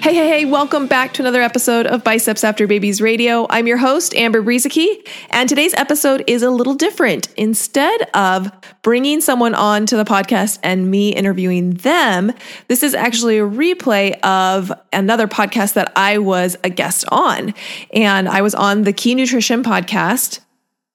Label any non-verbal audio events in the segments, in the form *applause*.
Hey, hey, hey, welcome back to another episode of Biceps After Babies Radio. I'm your host, Amber Brueseke, and today's episode is a little different. Instead of bringing someone on to the podcast and me interviewing them, this is actually a replay of another podcast that I was a guest on. And I was on the Key Nutrition podcast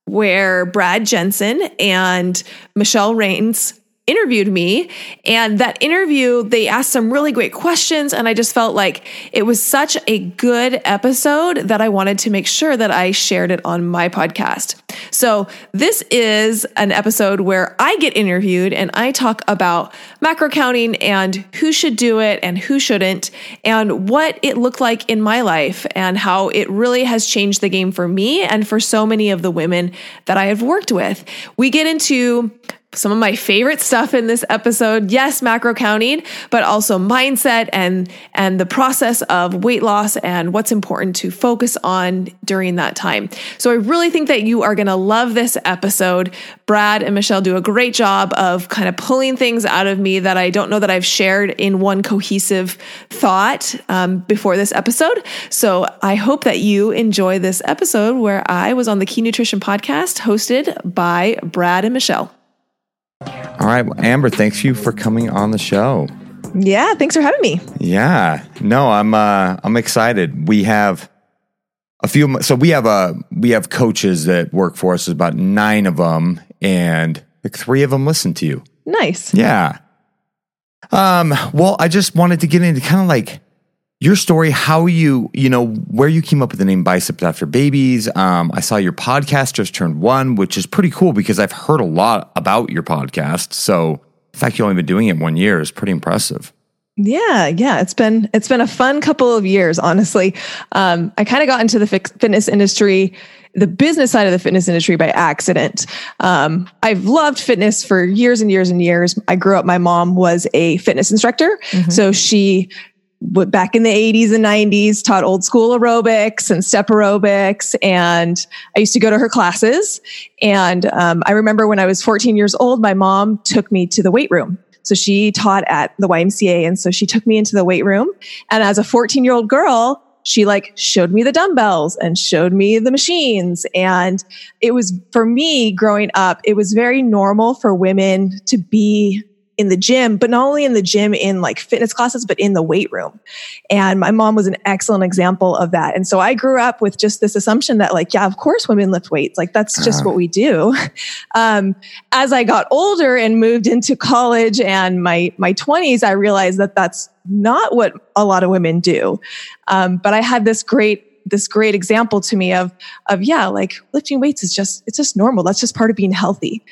where Brad Jensen and Michelle Rains interviewed me and that interview they asked some really great questions and I just felt like it was such a good episode that I wanted to make sure that I shared it on my podcast. So this is an episode where I get interviewed and I talk about macro counting and who should do it and who shouldn't and what it looked like in my life and how it really has changed the game for me and for so many of the women that I have worked with. We get into some of my favorite stuff in this episode. Yes, macro counting, but also mindset and and the process of weight loss and what's important to focus on during that time. So I really think that you are going to love this episode. Brad and Michelle do a great job of kind of pulling things out of me that I don't know that I've shared in one cohesive thought um, before this episode. So I hope that you enjoy this episode where I was on the Key Nutrition podcast hosted by Brad and Michelle. All right, Amber, thanks you for coming on the show. Yeah, thanks for having me. Yeah, no, I'm uh, I'm excited. We have a few, so we have a uh, we have coaches that work for us. There's about nine of them, and like three of them listen to you. Nice. Yeah. Um. Well, I just wanted to get into kind of like your story, how you, you know, where you came up with the name Biceps After Babies. Um, I saw your podcast just turned one, which is pretty cool because I've heard a lot about your podcast. So the fact you've only been doing it one year is pretty impressive. Yeah, yeah, it's been it's been a fun couple of years, honestly. Um, I kind of got into the fitness industry, the business side of the fitness industry by accident. Um, I've loved fitness for years and years and years. I grew up. My mom was a fitness instructor, mm-hmm. so she back in the 80s and 90s taught old school aerobics and step aerobics and i used to go to her classes. And um, i remember when i was 14 years old my mom took me to the weight room. So she taught at the ymca and so she took me into the weight room. And as a 14 year old girl she like showed me the dumbbells and showed me the machines. And it was for me growing up it was very normal for women to be in the gym, but not only in the gym in like fitness classes, but in the weight room. And my mom was an excellent example of that. And so I grew up with just this assumption that like, yeah, of course women lift weights. Like that's just uh-huh. what we do. *laughs* Um, as I got older and moved into college and my, my twenties, I realized that that's not what a lot of women do. Um, but I had this great this great example to me of of yeah like lifting weights is just it's just normal that's just part of being healthy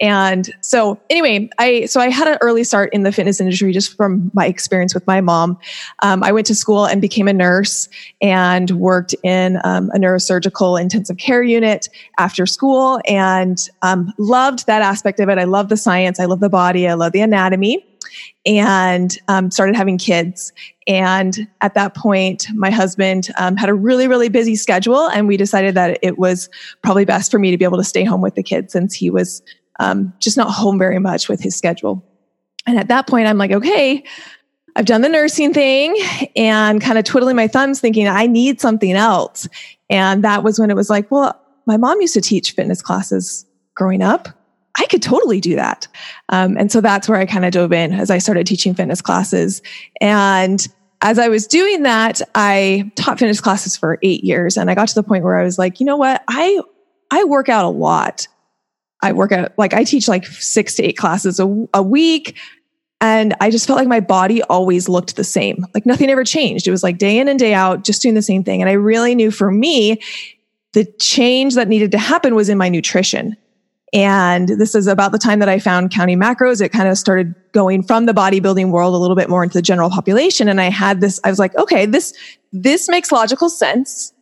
and so anyway, I, so I had an early start in the fitness industry just from my experience with my mom. Um, I went to school and became a nurse and worked in um, a neurosurgical intensive care unit after school and um, loved that aspect of it. I love the science. I love the body. I love the anatomy and um, started having kids. And at that point, my husband um, had a really, really busy schedule, and we decided that it was probably best for me to be able to stay home with the kids since he was um, just not home very much with his schedule. And at that point, I'm like, okay, I've done the nursing thing and kind of twiddling my thumbs thinking I need something else. And that was when it was like, well, my mom used to teach fitness classes growing up. I could totally do that. Um, and so that's where I kind of dove in as I started teaching fitness classes. And as I was doing that, I taught fitness classes for eight years. And I got to the point where I was like, you know what? I, I work out a lot. I work at like I teach like six to eight classes a, a week. And I just felt like my body always looked the same. Like nothing ever changed. It was like day in and day out, just doing the same thing. And I really knew for me, the change that needed to happen was in my nutrition. And this is about the time that I found counting macros. It kind of started going from the bodybuilding world a little bit more into the general population. And I had this, I was like, okay, this, this makes logical sense.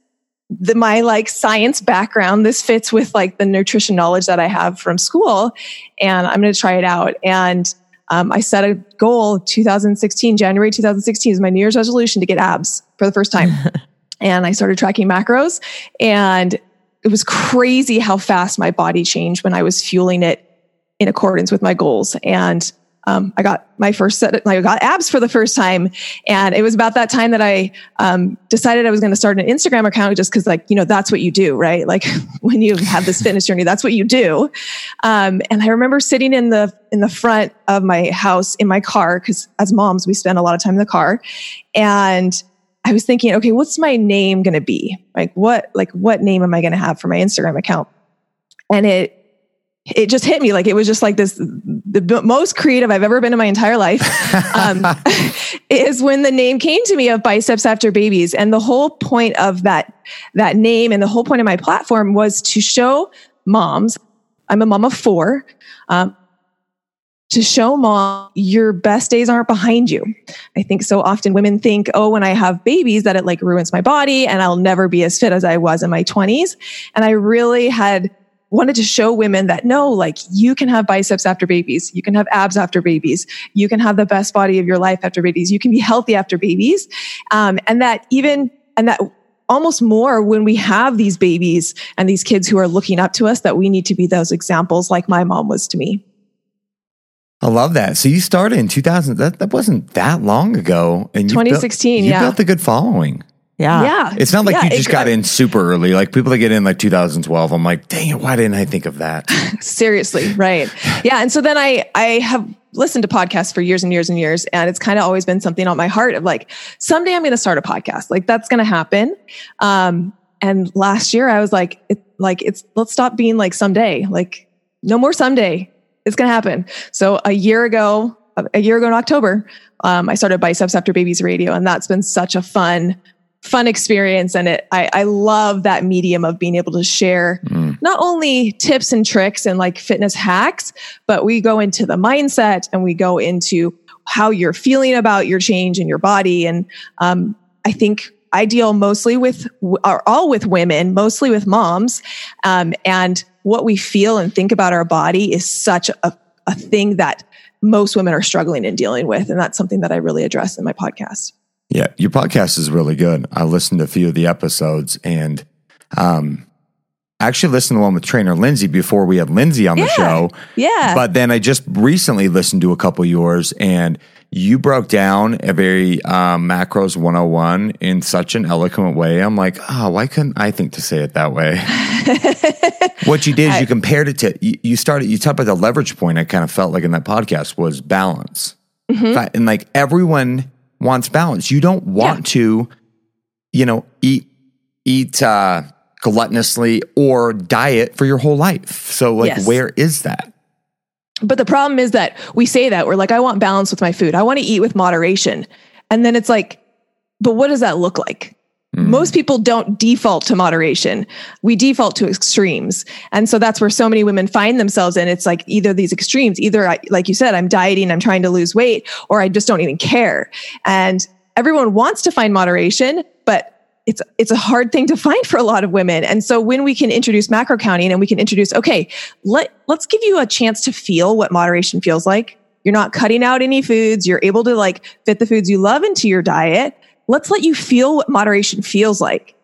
The, my like science background, this fits with like the nutrition knowledge that I have from school. And I'm going to try it out. And um, I set a goal 2016, January 2016 is my New Year's resolution to get abs for the first time. *laughs* and I started tracking macros and it was crazy how fast my body changed when I was fueling it in accordance with my goals. And um, I got my first set, I got abs for the first time. And it was about that time that I um, decided I was going to start an Instagram account just because, like, you know, that's what you do, right? *laughs* Like when you have this fitness journey, that's what you do. Um, and I remember sitting in the in the front of my house in my car because as moms, we spend a lot of time in the car, and I was thinking, okay, what's my name going to be? Like what, like what name am I going to have for my Instagram account? And it, it just hit me like it was just like this the most creative I've ever been in my entire life *laughs* um, *laughs* is when the name came to me of biceps after babies and the whole point of that that name and the whole point of my platform was to show moms I'm a mom of four um, to show mom your best days aren't behind you. I think so often women think, oh, when I have babies, that it like ruins my body and I'll never be as fit as I was in my 20s. And I really had wanted to show women that no, like you can have biceps after babies. You can have abs after babies. You can have the best body of your life after babies. You can be healthy after babies. Um, and that even, and that almost more when we have these babies and these kids who are looking up to us that we need to be those examples like my mom was to me. I love that. So you started in 2000. That, that wasn't that long ago. And 2016, built, you yeah. built a good following. Yeah. Yeah. It's not like yeah, you just it, got in super early. Like people that get in like 2012, I'm like, dang it, why didn't I think of that? *laughs* Seriously, right. Yeah. And so then I I have listened to podcasts for years and years and years. And it's kind of always been something on my heart of like, someday I'm going to start a podcast. Like that's going to happen. Um, and last year I was like, it, like it's let's stop being like someday. Like no more someday it's going to happen. So a year ago, a year ago in October, um, I started Biceps After Babies Radio, and that's been such a fun, fun experience. And it, I, I love that medium of being able to share mm. not only tips and tricks and like fitness hacks, but we go into the mindset and we go into how you're feeling about your change in your body. And um, I think I deal mostly with, are all with women, mostly with moms, um, and what we feel and think about our body is such a, a thing that most women are struggling and dealing with. And that's something that I really address in my podcast. Yeah, your podcast is really good. I listened to a few of the episodes and um, I actually listened to one with trainer Lindsay before we had Lindsay on the yeah, show. Yeah. But then I just recently listened to a couple yours and you broke down a very um, macros 101 in such an eloquent way. I'm like, oh, why couldn't I think to say it that way? *laughs* what you did is you compared it to, you, you, started, you talked about the leverage point I kind of felt like in that podcast was balance. Mm-hmm. And like everyone wants balance. You don't want yeah. to, you know, eat, eat, uh, gluttonously or diet for your whole life. So like, yes. where is that? But the problem is that we say that we're like, I want balance with my food. I want to eat with moderation. And then it's like, but what does that look like? Mm. Most people don't default to moderation. We default to extremes. And so that's where so many women find themselves in. It's like either these extremes, either, I, like you said, I'm dieting, I'm trying to lose weight, or I just don't even care. And everyone wants to find moderation, but it's it's a hard thing to find for a lot of women. And so when we can introduce macro counting and we can introduce, okay, let let's give you a chance to feel what moderation feels like. You're not cutting out any foods. You're able to like fit the foods you love into your diet. Let's let you feel what moderation feels like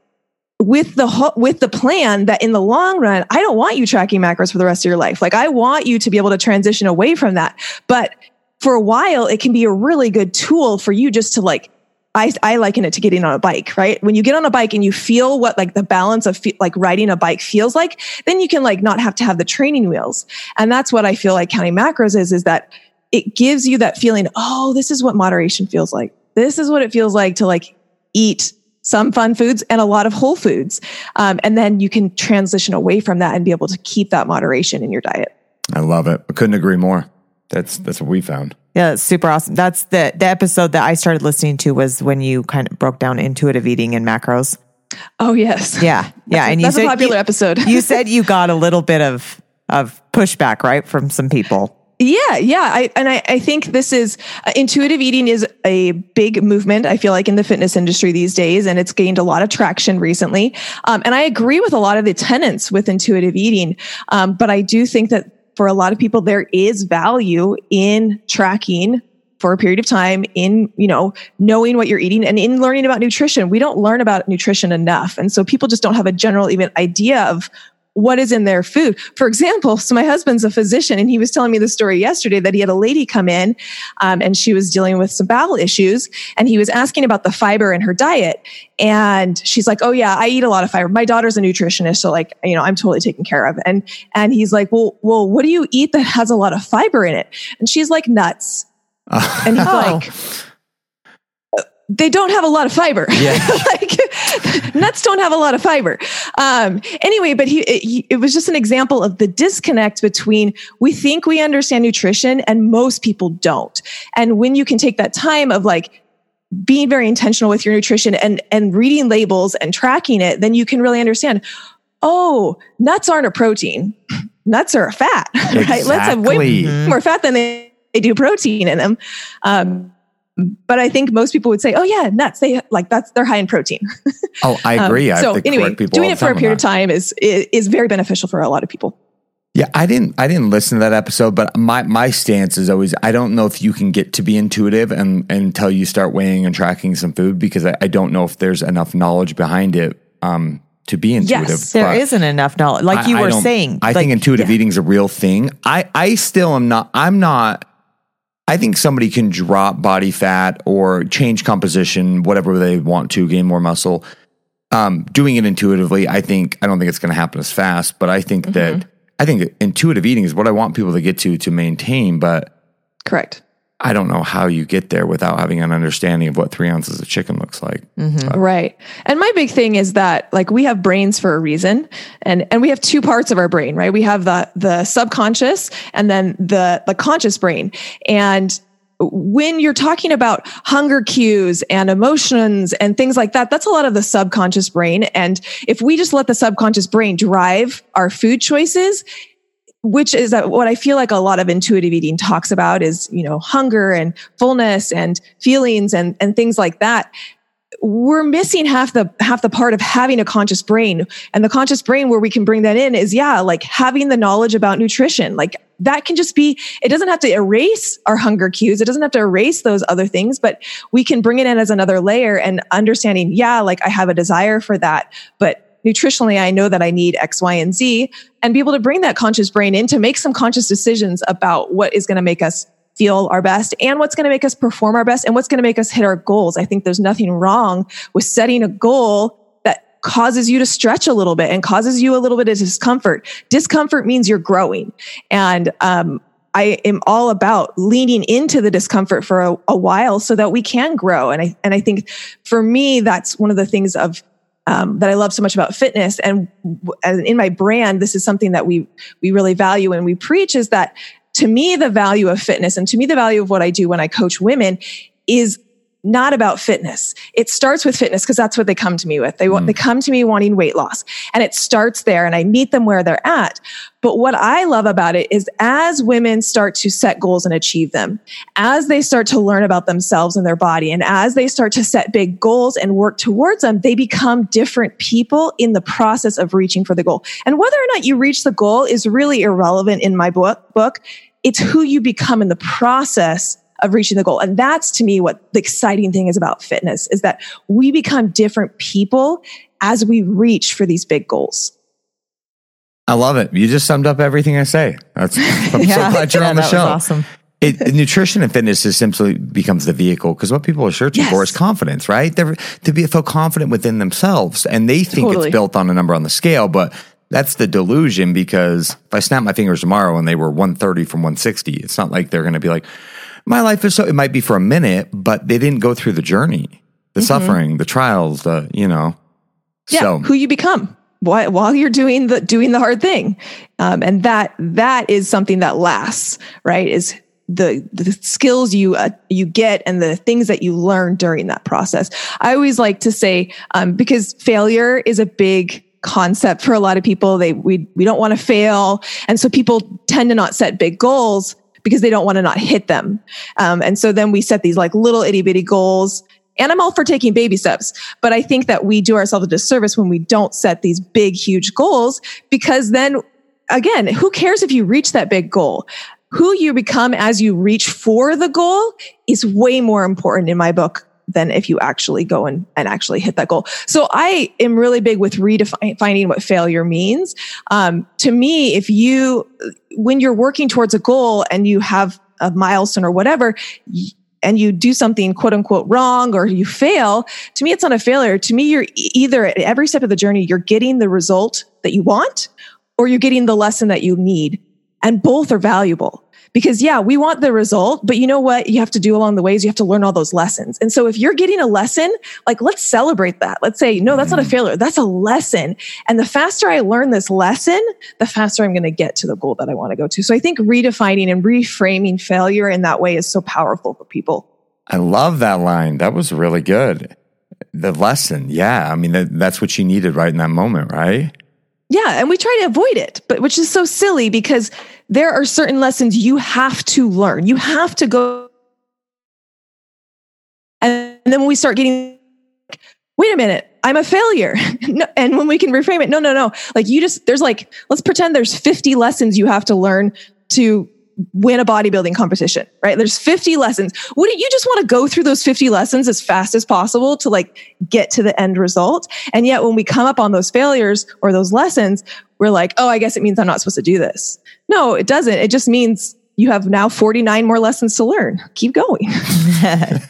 with the with the plan that in the long run i don't want you tracking macros for the rest of your life like i want you to be able to transition away from that but for a while it can be a really good tool for you just to like I, I liken it to getting on a bike, right? When you get on a bike and you feel what like the balance of fe- like riding a bike feels like, then you can like not have to have the training wheels. And that's what I feel like counting macros is, is that it gives you that feeling, oh, this is what moderation feels like. This is what it feels like to like eat some fun foods and a lot of whole foods. Um, and then you can transition away from that and be able to keep that moderation in your diet. I love it. I couldn't agree more. That's, that's what we found. Yeah, that's super awesome. That's the the episode that I started listening to was when you kind of broke down intuitive eating and macros. Oh yes. Yeah. Yeah. *laughs* and and that's you a popular you, episode. you said *laughs* you got a little bit of of pushback, right, from some people. Yeah, yeah. I, and I, I think this is uh, intuitive eating is a big movement, I feel like, in the fitness industry these days, and it's gained a lot of traction recently. Um, and I agree with a lot of the tenets with intuitive eating. Um, but I do think that for a lot of people, there is value in tracking for a period of time in you know knowing what you're eating and in learning about nutrition we don't learn about nutrition enough and so people just don't have a general even idea of what is in their food. For example, so my husband's a physician and he was telling me the story yesterday that he had a lady come in um, and she was dealing with some bowel issues and he was asking about the fiber in her diet. And she's like, Oh yeah, I eat a lot of fiber. My daughter's a nutritionist. So like, you know, I'm totally taken care of. And, and he's like, well, well, what do you eat that has a lot of fiber in it? And she's like, nuts. *laughs* And he's Oh. like, they don't have a lot of fiber. Yeah. *laughs* like *laughs* nuts don't have a lot of fiber. Um, anyway, but he, he, it was just an example of the disconnect between we think we understand nutrition and most people don't. And when you can take that time of like, being very intentional with your nutrition and and reading labels and tracking it, then you can really understand. Oh, nuts aren't a protein. *laughs* Nuts are a fat, *laughs* right? Let's have way Exactly. more fat than they, they do protein in them. Um, but I think most people would say, "Oh yeah, nuts. They like that's they're high in protein." *laughs* Oh, I Um, agree. I so to anyway, people doing it for a period of time is, is is very beneficial for a lot of people. Yeah, I didn't I didn't listen to that episode, but my my stance is always I don't know if you can get to be intuitive and until you start weighing and tracking some food because I, I don't know if there's enough knowledge behind it um to be intuitive. Yes, There But not enough knowledge. Like you I- I were don't- saying. I like, think intuitive yeah. eating is a real thing. I I still am not I'm not I think somebody can drop body fat or change composition, whatever they want to, gain more muscle. Um, doing it intuitively, I think I don't think it's going to happen as fast, but I think that I think intuitive eating is what I want people to get to to maintain. But Correct. I don't know how you get there without having an understanding of what three ounces of chicken looks like. Mm-hmm. Right. And my big thing is that like we have brains for a reason and and we have two parts of our brain, right? We have the the subconscious and then the the conscious brain. And when you're talking about hunger cues and emotions and things like that, that's a lot of the subconscious brain. And if we just let the subconscious brain drive our food choices, which is what I feel like a lot of intuitive eating talks about is, you know, hunger and fullness and feelings and, and things like that. We're missing half the half the part of having a conscious brain. And the conscious brain where we can bring that in is yeah, like having the knowledge about nutrition. Like that can just be, it doesn't have to erase our hunger cues. It doesn't have to erase those other things, but we can bring it in as another layer and understanding, yeah, like I have a desire for that, but nutritionally, I know that I need X, Y, and Z, and be able to bring that conscious brain in to make some conscious decisions about what is going to make us feel our best and what's going to make us perform our best and what's going to make us hit our goals. I think there's nothing wrong with setting a goal that causes you to stretch a little bit and causes you a little bit of discomfort. Discomfort means you're growing. And, um, I am all about leaning into the discomfort for a, a while so that we can grow. And I, and I think for me, that's one of the things of um, that I love so much about fitness. And, and in my brand, this is something that we we really value and we preach is that to me the value of fitness and to me the value of what I do when I coach women is not about fitness. It starts with fitness because that's what they come to me with. They want, they mm. come to me wanting weight loss and it starts there and I meet them where they're at. But what I love about it is as women start to set goals and achieve them, as they start to learn about themselves and their body, and as they start to set big goals and work towards them, they become different people in the process of reaching for the goal. And whether or not you reach the goal is really irrelevant in my book. book. It's who you become in the process of reaching the goal. And that's to me what the exciting thing is about fitness is that we become different people as we reach for these big goals. I love it. You just summed up everything I say. That's, *laughs* I'm so glad you're Yeah, on the show. awesome. It, nutrition and fitness is simply becomes the vehicle because what people are searching for is confidence, right? They're to be feel confident within themselves, and they think Totally. it's built on a number on the scale, but that's the delusion. Because if I snap my fingers tomorrow and they were 130 from 160, it's not like they're going to be like, my life is so. It might be for a minute, but they didn't go through the journey, the suffering, the trials, the you know. Yeah, so who you become while, while you're doing the doing the hard thing, um, and that that is something that lasts. Right? Is the the skills you uh, you get and the things that you learn during that process. I always like to say um, because failure is a big concept for a lot of people. They we we don't want to fail, and so people tend to not set big goals because they don't want to not hit them. Um, and so then we set these like little itty bitty goals. And I'm all for taking baby steps, but I think that we do ourselves a disservice when we don't set these big, huge goals because then again, who cares if you reach that big goal? Who you become as you reach for the goal is way more important in my book than if you actually go and, and actually hit that goal. So I am really big with redefining what failure means. Um, to me, if you, when you're working towards a goal and you have a milestone or whatever, and you do something quote unquote wrong or you fail, to me, it's not a failure. To me, you're either at every step of the journey, you're getting the result that you want or you're getting the lesson that you need. And both are valuable because yeah, we want the result, but you know what you have to do along the ways? You have to learn all those lessons. And so if you're getting a lesson, like let's celebrate that. Let's say, no, that's not a mm-hmm. failure. That's a lesson. And the faster I learn this lesson, the faster I'm going to get to the goal that I want to go to. So I think redefining and reframing failure in that way is so powerful for people. I love that line. That was really good. The lesson. Yeah. I mean, that, that's what you needed right in that moment, right? Yeah, and we try to avoid it, but which is so silly because there are certain lessons you have to learn. You have to go. And then when we start getting, wait a minute, I'm a failure. *laughs* and when we can reframe it, no, no, no. Like you just, there's like, let's pretend there's 50 lessons you have to learn to win a bodybuilding competition, right? There's 50 lessons. Wouldn't you just want to go through those 50 lessons as fast as possible to like get to the end result? And yet when we come up on those failures or those lessons, we're like, oh, I guess it means I'm not supposed to do this. No, it doesn't. It just means you have now 49 more lessons to learn. Keep going. *laughs*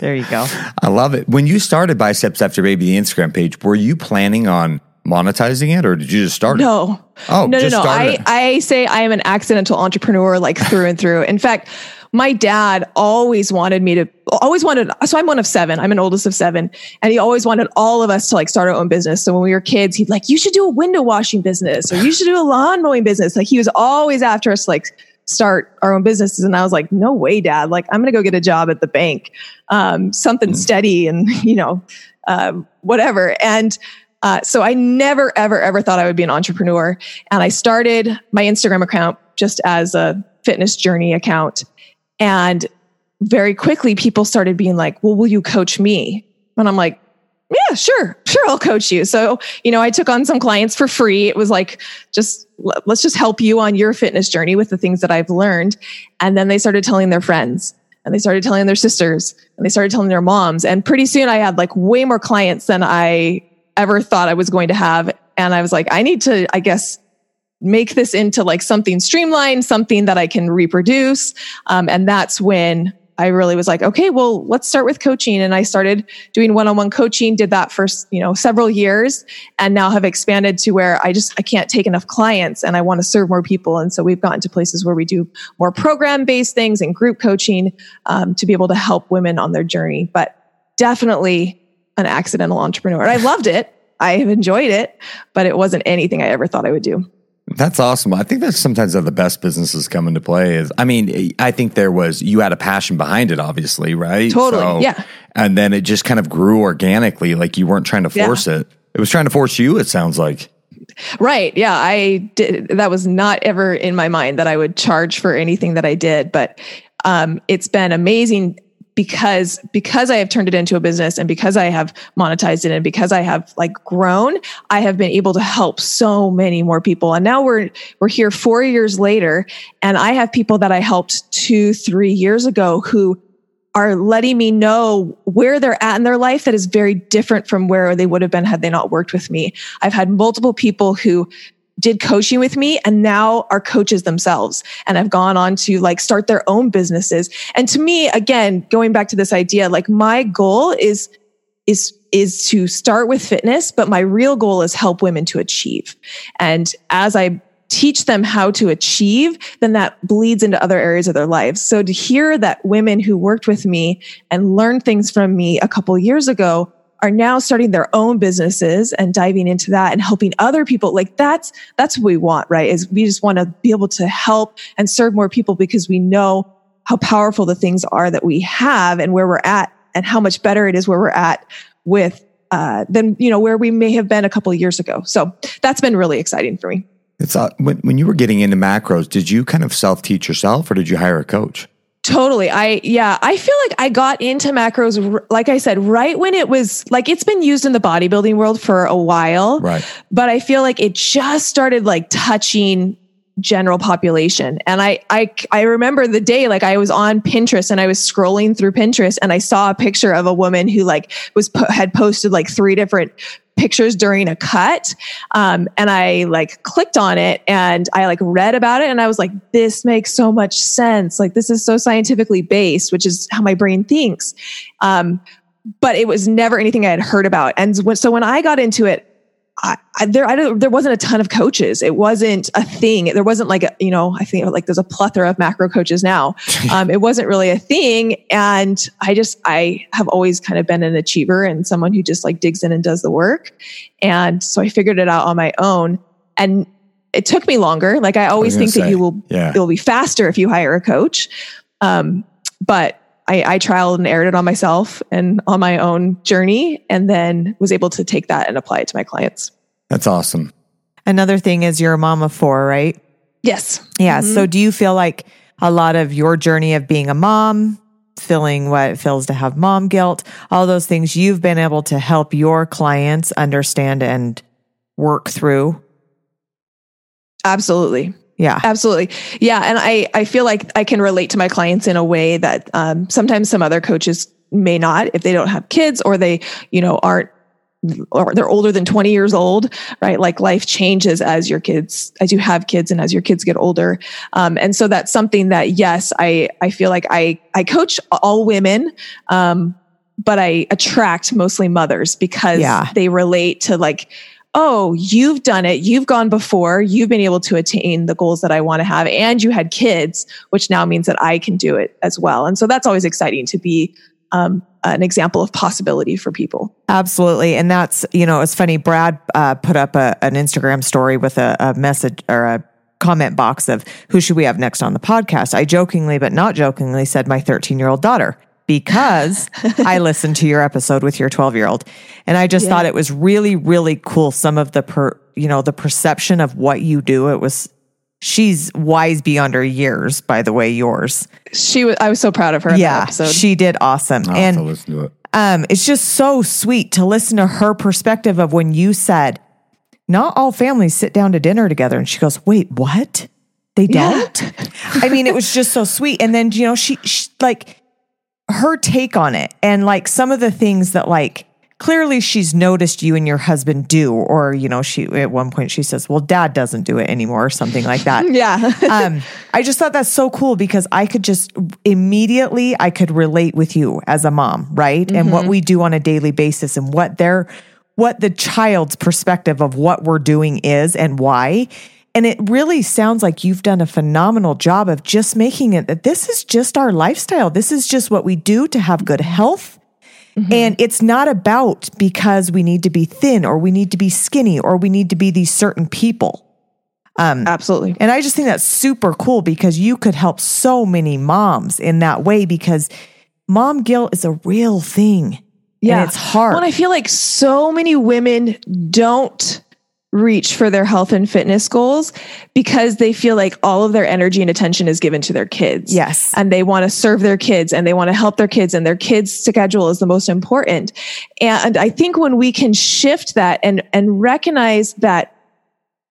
there you go. I love it. When you started Biceps After Baby, the Instagram page, were you planning on monetizing it or did you just start no. it? Oh, no, no, no. I, I say I am an accidental entrepreneur like through and through. In fact, my dad always wanted me to always wanted so i'm one of seven. I'm an oldest of seven. And he always wanted all of us to like start our own business. So when we were kids he'd like you should do a window washing business or you should do a lawn mowing business. Like he was always after us like start our own businesses. And i was like no way dad. Like i'm gonna go get a job at the bank um, something mm. steady and *laughs* you know um, whatever. And uh, so I never, ever, ever thought I would be an entrepreneur. And I started my Instagram account just as a fitness journey account. And very quickly, people started being like, well, will you coach me? And I'm like, yeah, sure, sure, I'll coach you. So, you know, I took on some clients for free. It was like, just let's just help you on your fitness journey with the things that I've learned. And then they started telling their friends and they started telling their sisters and they started telling their moms. And pretty soon I had like way more clients than I ever thought I was going to have. And I was like, I need to, I guess, make this into like something streamlined, something that I can reproduce. Um, and that's when I really was like, okay, well, let's start with coaching. And I started doing one-on-one coaching, did that for, you know, several years and now have expanded to where I just, I can't take enough clients and I want to serve more people. And so we've gotten to places where we do more program based things and group coaching um, to be able to help women on their journey. But definitely an accidental entrepreneur. And I loved it. I have enjoyed it, but it wasn't anything I ever thought I would do. That's awesome. I think that's sometimes how the best businesses come into play. Is I mean, I think there was you had a passion behind it, obviously, right? Totally, so, yeah. And then it just kind of grew organically, like you weren't trying to force yeah. it. It was trying to force you. It sounds like. Right. Yeah. I did. That was not ever in my mind that I would charge for anything that I did, but um, it's been amazing because because I have turned it into a business and because I have monetized it and because I have like grown, I have been able to help so many more people. And now we're we're here 4 years later and I have people that I helped 2 3 years ago who are letting me know where they're at in their life that is very different from where they would have been had they not worked with me. I've had multiple people who did coaching with me and now are coaches themselves and have gone on to like start their own businesses. And to me, again, going back to this idea, like my goal is, is, is to start with fitness, but my real goal is help women to achieve. And as I teach them how to achieve, then that bleeds into other areas of their lives. So to hear that women who worked with me and learned things from me a couple years ago are now starting their own businesses and diving into that and helping other people like that's that's what we want right is we just want to be able to help and serve more people because we know how powerful the things are that we have and where we're at and how much better it is where we're at with uh, than you know where we may have been a couple of years ago. So that's been really exciting for me. It's uh, when when you were getting into macros, did you kind of self teach yourself, or did you hire a coach? Totally. I, yeah, I feel like I got into macros, like I said, right when it was like it's been used in the bodybuilding world for a while. Right. But I feel like it just started like touching general population. And I, I, I remember the day, like I was on Pinterest and I was scrolling through Pinterest and I saw a picture of a woman who like was, had posted like three different pictures during a cut. Um, and I like clicked on it and I like read about it and I was like, this makes so much sense. Like this is so scientifically based, which is how my brain thinks. Um, but it was never anything I had heard about. And so when I got into it, I, I, there, I there wasn't a ton of coaches. It wasn't a thing. There wasn't like a, you know, I think like there's a plethora of macro coaches now. *laughs* Um, it wasn't really a thing. And I just, I have always kind of been an achiever and someone who just like digs in and does the work. And so I figured it out on my own. And it took me longer. Like I always I think say, that you will, yeah. it'll be faster if you hire a coach. Um, but I, I trialed and erred it on myself and on my own journey, and then was able to take that and apply it to my clients. That's awesome. Another thing is you're a mom of four, right? Yes. Yeah. Mm-hmm. So do you feel like a lot of your journey of being a mom, feeling what it feels to have mom guilt, all those things you've been able to help your clients understand and work through? Absolutely. Yeah. Absolutely. Yeah. And I, I feel like I can relate to my clients in a way that um, sometimes some other coaches may not if they don't have kids or they, you know, aren't or they're older than 20 years old, right? Like life changes as your kids, as you have kids and as your kids get older. Um, and so that's something that, yes, I, I feel like I, I coach all women. Um, but I attract mostly mothers because yeah. they relate to like oh, you've done it. You've gone before. You've been able to attain the goals that I want to have. And you had kids, which now means that I can do it as well. And so that's always exciting to be um, an example of possibility for people. Absolutely. And that's, you know, it's funny. Brad uh, put up a, an Instagram story with a, a message or a comment box of who should we have next on the podcast. I jokingly, but not jokingly, said my 13 year old daughter because I listened to your episode with your 12 year old and I just yeah. thought it was really, really cool. Some of the per, you know, the perception of what you do. It was, she's wise beyond her years, by the way, yours. She was, I was so proud of her. Yeah. She did awesome. I'll and, listen to it. Um, it's just so sweet to listen to her perspective of when you said, not all families sit down to dinner together. And she goes, wait, what? They don't? Yeah. I mean, it was just so sweet. And then, you know, she, she like, her take on it and like some of the things that like clearly she's noticed you and your husband do or you know she at one point she says well dad doesn't do it anymore or something like that *laughs* yeah *laughs* um i just thought that's so cool because i could just immediately i could relate with you as a mom right mm-hmm. and what mm-hmm. we do on a daily basis and what their what the child's perspective of what we're doing is and why and it really sounds like you've done a phenomenal job of just making it that this is just our lifestyle. This is just what we do to have good health. Mm-hmm. And it's not about because we need to be thin or we need to be skinny or we need to be these certain people. Um, Absolutely. And I just think that's super cool because you could help so many moms in that way because mom guilt is a real thing. Yeah. it's hard. Well, I feel like so many women don't reach for their health and fitness goals because they feel like all of their energy and attention is given to their kids. Yes. And they want to serve their kids and they want to help their kids and their kids schedule is the most important. And I think when we can shift that and and recognize that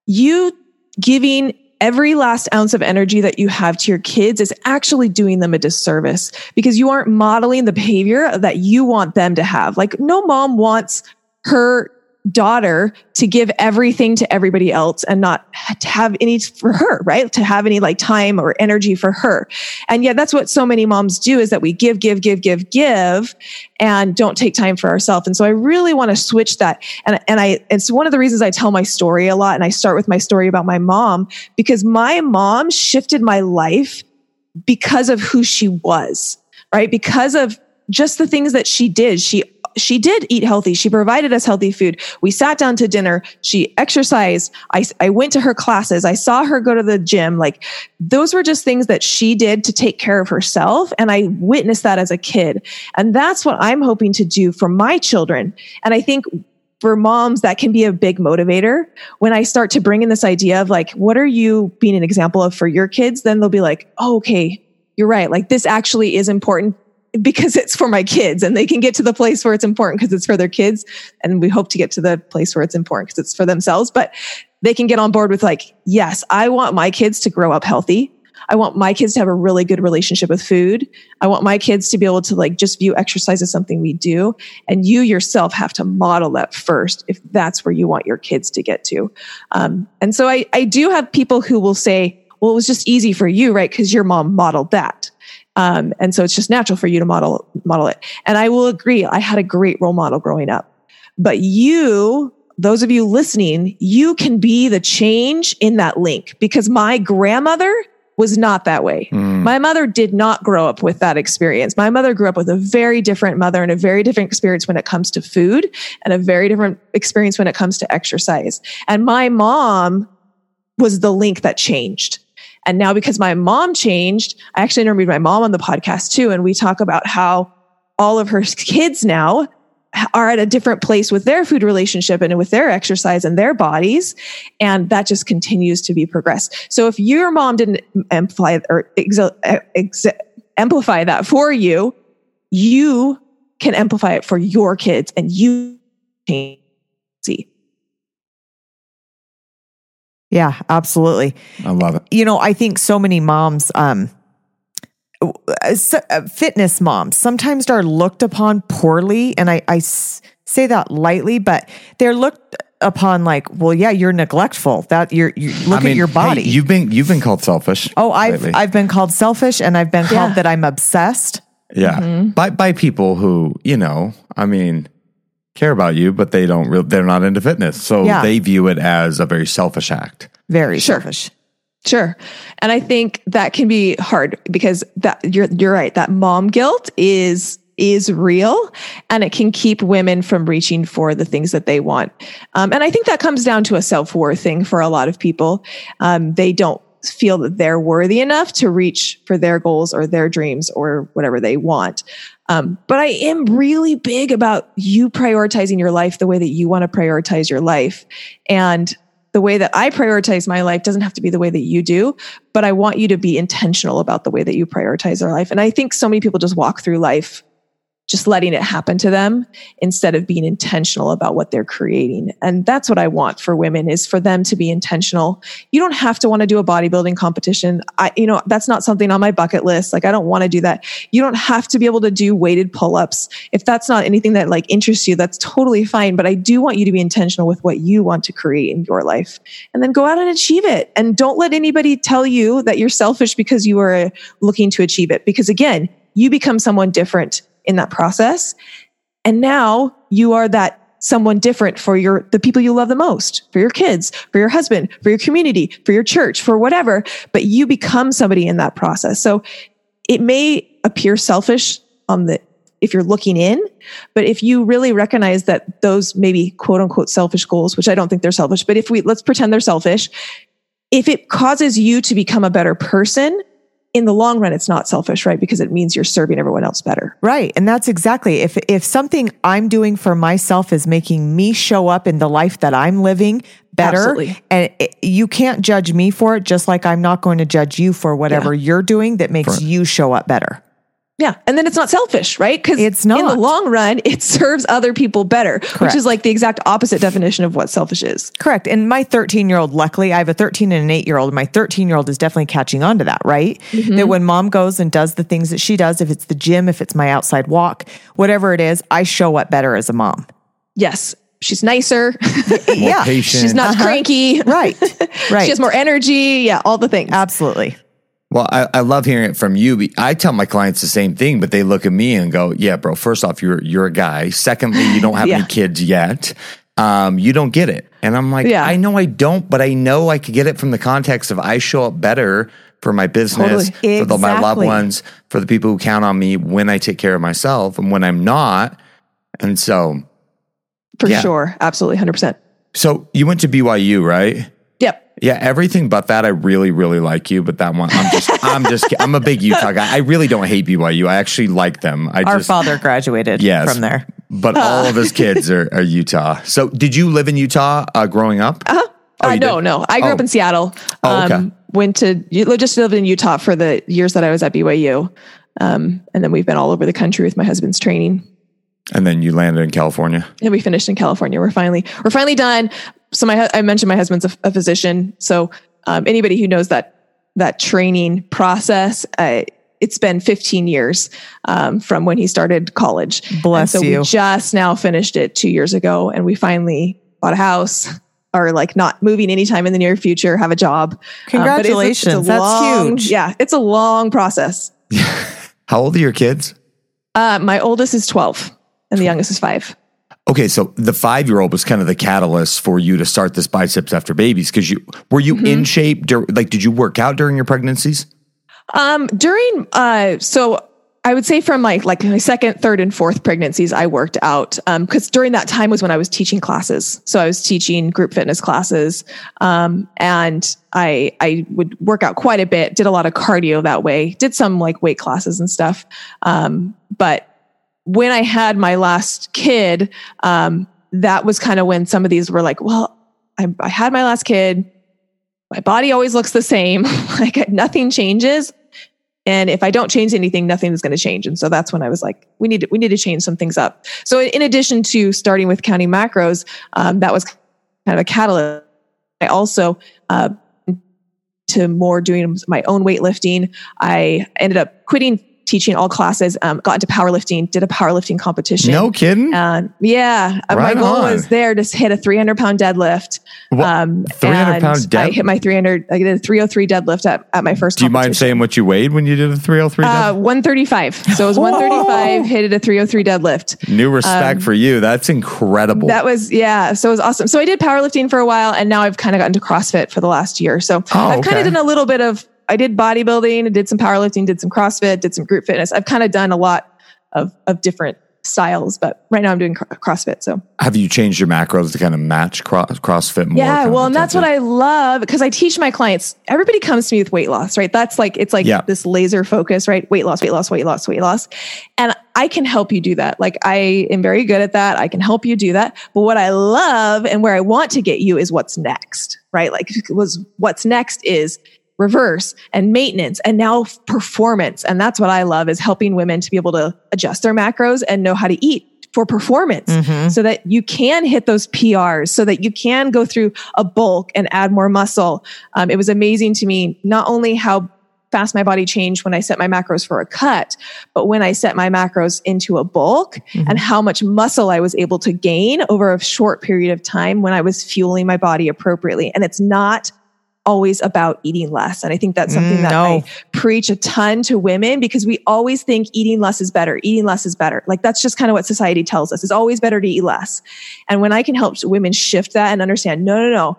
you giving every last ounce of energy that you have to your kids is actually doing them a disservice because you aren't modeling the behavior that you want them to have. Like no mom wants her daughter to give everything to everybody else and not to have any for her, right? To have any like time or energy for her. And yet that's what so many moms do is that we give, give, give, give, give and don't take time for ourselves. And so I really want to switch that. And, and I, it's one of the reasons I tell my story a lot. And I start with my story about my mom because my mom shifted my life because of who she was, right? Because of just the things that she did. She she did eat healthy. She provided us healthy food. We sat down to dinner. She exercised. I, I went to her classes. I saw her go to the gym. Like those were just things that she did to take care of herself. And I witnessed that as a kid. And that's what I'm hoping to do for my children. And I think for moms, that can be a big motivator. When I start to bring in this idea of like, what are you being an example of for your kids? Then they'll be like, oh, okay, you're right. Like this actually is important because it's for my kids and they can get to the place where it's important because it's for their kids. And we hope to get to the place where it's important because it's for themselves, but they can get on board with like, yes, I want my kids to grow up healthy. I want my kids to have a really good relationship with food. I want my kids to be able to like just view exercise as something we do. And you yourself have to model that first if that's where you want your kids to get to. Um, and so I, I do have people who will say, well, it was just easy for you, right? Because your mom modeled that. Um, and so it's just natural for you to model model it. And I will agree, I had a great role model growing up. But you, those of you listening, you can be the change in that link because my grandmother was not that way. Mm. My mother did not grow up with that experience. My mother grew up with a very different mother and a very different experience when it comes to food and a very different experience when it comes to exercise. And my mom was the link that changed. And now because my mom changed, I actually interviewed my mom on the podcast too. And we talk about how all of her kids now are at a different place with their food relationship and with their exercise and their bodies. And that just continues to be progressed. So if your mom didn't amplify or ex- amplify that for you, you can amplify it for your kids and you see. Yeah, absolutely. I love it. You know, I think so many moms, um, uh, fitness moms sometimes are looked upon poorly. And I, I say that lightly, but they're looked upon like, well, yeah, you're neglectful. That you're, you look I mean, at your body. Hey, you've been you've been called selfish. Oh, I've lately. I've been called selfish, and I've been called yeah. that I'm obsessed. Yeah, mm-hmm. by by people who you know, I mean, care about you, but they don't. Re- they're not into fitness, so yeah. they view it as a very selfish act. Very sure. selfish. Sure. And I think that can be hard because that you're you're right. That mom guilt is is real and it can keep women from reaching for the things that they want. Um, and I think that comes down to a self worth thing for a lot of people. Um, they don't feel that they're worthy enough to reach for their goals or their dreams or whatever they want. Um, but I am really big about you prioritizing your life the way that you want to prioritize your life. And the way that I prioritize my life doesn't have to be the way that you do, but I want you to be intentional about the way that you prioritize your life. And I think so many people just walk through life just letting it happen to them instead of being intentional about what they're creating. And that's what I want for women is for them to be intentional. You don't have to want to do a bodybuilding competition. I, you know, that's not something on my bucket list. Like I don't want to do that. You don't have to be able to do weighted pull-ups. If that's not anything that like interests you, that's totally fine. But I do want you to be intentional with what you want to create in your life and then go out and achieve it. And don't let anybody tell you that you're selfish because you are looking to achieve it. Because again, you become someone different in that process. And now you are that someone different for your the people you love the most for your kids for your husband for your community for your church for whatever but you become somebody in that process so it may appear selfish on the if you're looking in but if you really recognize that those maybe quote unquote selfish goals which i don't think they're selfish but if we let's pretend they're selfish if it causes you to become a better person in the long run, it's not selfish, right? Because it means you're serving everyone else better. Right. And that's exactly if if something I'm doing for myself is making me show up in the life that I'm living better Absolutely. and it, you can't judge me for it just like I'm not going to judge you for whatever yeah. you're doing that makes for, you show up better. Yeah. And then it's not selfish, right? Because it's not. In the long run, it serves other people better, Correct. which is like the exact opposite definition of what selfish is. Correct. And my 13 year old, luckily, I have a 13 and an eight year old. My 13 year old is definitely catching on to that, right? Mm-hmm. That when mom goes and does the things that she does, if it's the gym, if it's my outside walk, whatever it is, I show up better as a mom. Yes she's nicer. *laughs* yeah. Patient. She's not uh-huh. cranky. Right. Right. *laughs* she has more energy. Yeah. All the things. Absolutely. Well, I, I love hearing it from you. I tell my clients the same thing, but they look at me and go, "Yeah, bro. First off, you're you're a guy. Secondly, you don't *laughs* have yeah. any kids yet. Um, you don't get it." And I'm like, yeah. "I know I don't, but I know I could get it from the context of I show up better for my business, totally. for the, my loved ones, for the people who count on me when I take care of myself, and when I'm not." And so, For Yeah. sure. Absolutely. 100%. so you went to BYU, right? Yep. Yeah, everything but that. I really, really like you, but that one, I'm just, I'm just, *laughs* I'm a big Utah guy. I really don't hate BYU. I actually like them. I Our just, father graduated Yes. from there. but all of his kids are, are Utah. So, did you live in Utah uh, growing up? Uh-huh. Oh, uh, no, did? no. I grew Oh. up in Seattle. Oh, okay. Um, went to just lived in Utah for the years that I was at BYU, um, and then we've been all over the country with my husband's training. And then you landed in California. And we finished in California. We're finally we're finally done. So my I mentioned my husband's a, a physician. So um, anybody who knows that that training process. Uh, it's been 15 years um, from when he started college. Bless and so you. we just now finished it two years ago, and we finally bought a house. Are like not moving anytime in the near future. Have a job. Um, but it's it's a Congratulations. That's long- huge. Yeah, it's a long process. *laughs* How old are your kids? Uh, my oldest is 12, and the youngest is five. Okay, so the five year old was kind of the catalyst for you to start this biceps after babies because you were you Mm-hmm. in shape? Dur- like, did you work out during your pregnancies? Um, during uh, so I would say from like like my second, third, and fourth pregnancies, I worked out. Um, because during that time was when I was teaching classes. So I was teaching group fitness classes. Um, and I I would work out quite a bit. Did a lot of cardio that way. Did some like weight classes and stuff. Um, but when I had my last kid, um, that was kind of when some of these were like, well, I, I had my last kid. My body always looks the same. *laughs* like nothing changes. And if I don't change anything, nothing is going to change. And so that's when I was like, we need to, we need to change some things up. So in addition to starting with counting macros, um, that was kind of a catalyst. I also, uh, to more doing my own weightlifting. I ended up quitting teaching all classes, um, got into powerlifting, did a powerlifting competition. No kidding. Um, yeah, uh, Right my goal on. was there to hit a 300 pound deadlift. What? Um, 300 and pound dead- I hit my 300. I did a 303 deadlift at, at my first. Do you mind saying what you weighed when you did a 303 uh, 135. So it was 135. Hit it a 303 deadlift. New respect for you. That's incredible. um, That was yeah. So it was awesome. So I did powerlifting for a while, and now I've kind of gotten to CrossFit for the last year. So Oh, I've kind of done a little bit of. I did bodybuilding, I did some powerlifting, did some CrossFit, did some group fitness. I've kind of done a lot of of different styles, but right now I'm doing cro- CrossFit. So Have you changed your macros to kind of match cro- CrossFit more? yeah, well, and that's what? I love because I teach my clients. Everybody comes to me with weight loss, right? That's like it's like Yeah. this laser focus, right? Weight loss, weight loss, weight loss, weight loss, and I can help you do that. Like I am very good at that. I can help you do that. But what I love and where I want to get you is what's next, right? Like was what's next is reverse and maintenance and now performance and that's what i love is helping women to be able to adjust their macros and know how to eat for performance so that you can hit those PRs, so that you can go through a bulk and add more muscle. Um, it was amazing to me, not only how fast my body changed when I set my macros for a cut, but when I set my macros into a bulk and how much muscle I was able to gain over a short period of time when I was fueling my body appropriately. And it's not always about eating less. And I think that's something Mm, that no. I preach a ton to women because we always think eating less is better. Eating less is better. Like that's just kind of what society tells us. It's always better to eat less. And when I can help women shift that and understand, no, no, no.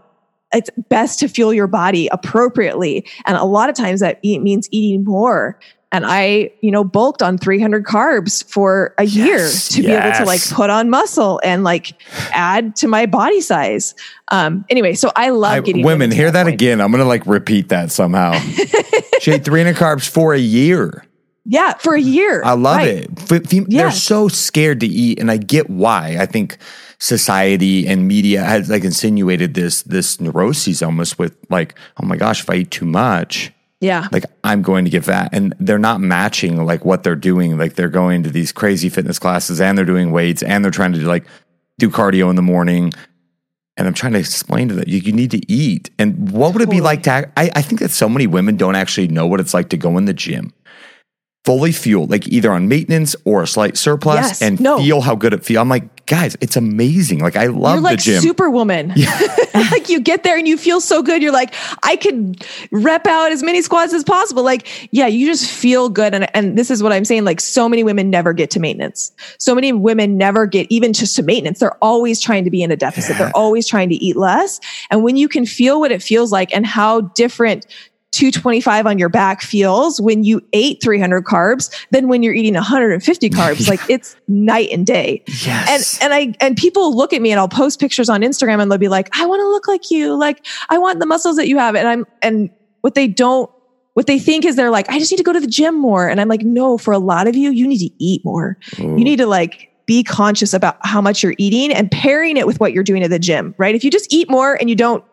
It's best to fuel your body appropriately. And a lot of times that means eating more. And I, you know, bulked on 300 carbs for a year Yes, to be able to like put on muscle and like add to my body size. Um, anyway, so I love I- getting women hear that point. again. I'm gonna like repeat that somehow. *laughs* she ate 300 carbs for a year. Yeah, for a year. I love Right. it. They're so scared to eat, and I get why. I think society and media has like insinuated this this neuroses almost with like, oh my gosh, if I eat too much, Yeah. like I'm going to give that. and they're not matching like what they're doing. Like they're going to these crazy fitness classes, and they're doing weights, and they're trying to like do cardio in the morning. And I'm trying to explain to them, you, you need to eat. And what would it be like to? act- I, I think that so many women don't actually know what it's like to go in the gym, fully fueled, like either on maintenance or a slight surplus, Yes. and No. feel how good it feels. I'm like, guys, it's amazing. Like I love You're like the gym. superwoman. *laughs* like you get there and you feel so good. You're like, I could rep out as many squats as possible. Like, yeah, you just feel good. And, and this is what I'm saying. Like so many women never get to maintenance. So many women never get even just to maintenance. They're always trying to be in a deficit. They're always trying to eat less. And when you can feel what it feels like and how different 225 on your back feels when you ate 300 carbs than when you're eating 150 carbs. like it's night and day. Yes. And and I and people look at me and I'll post pictures on Instagram and they'll be like, I want to look like you. Like I want the muscles that you have. And I'm and what they don't what they think is they're like, I just need to go to the gym more. And I'm like, no, for a lot of you, you need to eat more. Ooh. You need to like be conscious about how much you're eating and pairing it with what you're doing at the gym, right? If you just eat more and you don't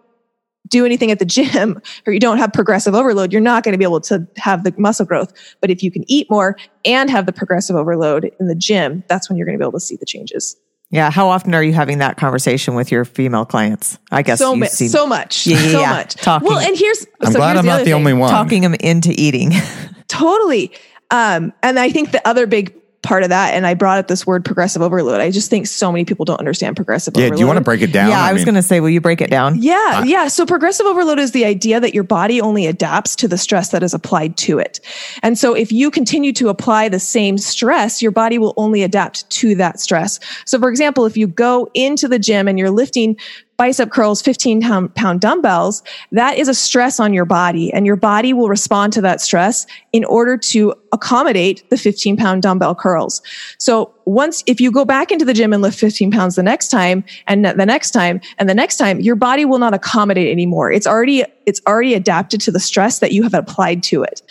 do anything at the gym *laughs* or you don't have progressive overload, you're not going to be able to have the muscle growth. But if you can eat more and have the progressive overload in the gym, that's when you're going to be able to see the changes. Yeah. How often are you having that conversation with your female clients? I guess So, you've seen- so much, Yeah, yeah, so yeah. much. Talking. Well, and here's I'm so glad here's I'm the not the thing. only one. talking them into eating. *laughs* Totally. Um, and I think the other big part of that, and I brought up this word progressive overload. I just think so many people don't understand progressive yeah. overload. Do you want to break it down? yeah. I, was mean, going to say, will you break it down? Yeah, yeah. So progressive overload is the idea that your body only adapts to the stress that is applied to it. And so if you continue to apply the same stress, your body will only adapt to that stress. So for example, if you go into the gym and you're lifting bicep curls, 15 pound, dumbbells, that is a stress on your body and your body will respond to that stress in order to accommodate the 15 pound dumbbell curls. So once, if you go back into the gym and lift 15 pounds the next time and the next time and the next time, your body will not accommodate anymore. It's already, it's already adapted to the stress that you have applied to it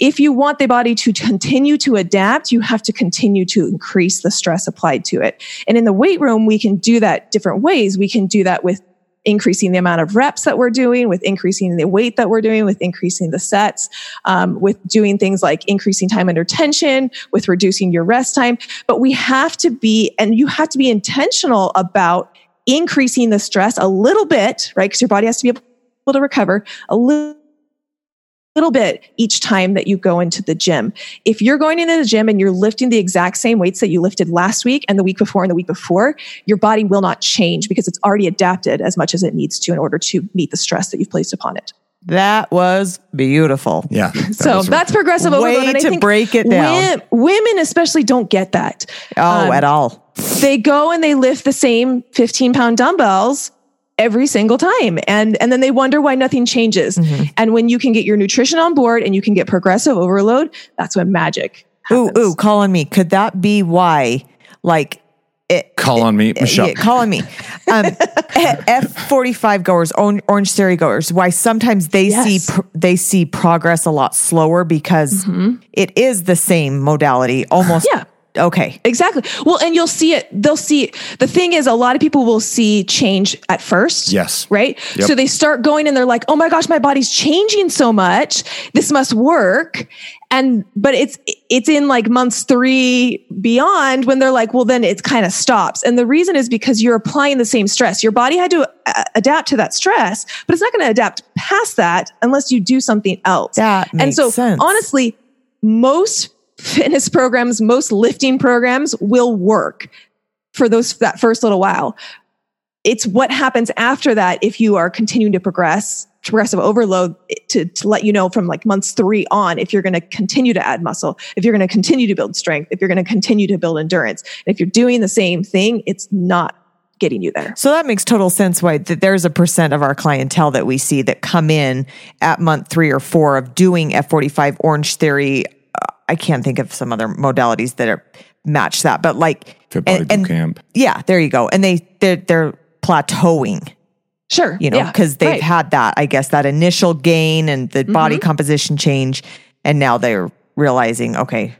if you want the body to continue to adapt, you have to continue to increase the stress applied to it. And in the weight room, we can do that different ways. We can do that with increasing the amount of reps that we're doing, with increasing the weight that we're doing, with increasing the sets, um, with doing things like increasing time under tension, with reducing your rest time. But we have to be, and you have to be intentional about increasing the stress a little bit, right? Because your body has to be able to recover a little little bit each time that you go into the gym. If you're going into the gym and you're lifting the exact same weights that you lifted last week and the week before and the week before, your body will not change because it's already adapted as much as it needs to in order to meet the stress that you've placed upon it. That was beautiful. Yeah. *laughs* that So was- that's progressive Way overload. And I to think break it down. wom- women especially don't get that. Oh, Um, at all. they go and they lift the same 15 pound dumbbells every single time and and then they wonder why nothing changes Mm-hmm. and when you can get your nutrition on board and you can get progressive overload that's when magic Ooh, happens. ooh, call on me. Could that be why, like, it, Call on me, Michelle. Yeah, call on me. *laughs* Um, F forty five goers, orange, Orangetheory goers. Why sometimes they Yes. see pr- they see progress a lot slower because it is the same modality, almost. Yeah. Okay. Exactly. Well, and you'll see it. They'll see. The thing is, a lot of people will see change at first. Yes. Right. Yep. So they start going and they're like, "Oh my gosh, my body's changing so much. This must work." And but it's it's in like months three beyond when they're like, "Well, then it kind of stops." And the reason is because you're applying the same stress. Your body had to uh, adapt to that stress, but it's not going to adapt past that unless you do something else. That and makes so, sense. honestly, most fitness programs, most lifting programs will work for those that first little while. It's what happens after that if you are continuing to progress, progressive overload to, to let you know from like months three on if you're going to continue to add muscle, if you're going to continue to build strength, if you're going to continue to build endurance. And if you're doing the same thing, it's not getting you there. So that makes total sense why that there's a percent of our clientele that we see that come in at month three or four of doing F45 Orangetheory. I can't think of some other modalities that are match that, but like Fit Body and- and- Camp. Yeah, there you go. And they they're, they're plateauing, Sure. you know, Yeah. because they've Right. had that, I guess, that initial gain and the mm-hmm. body composition change, and now they're realizing, okay,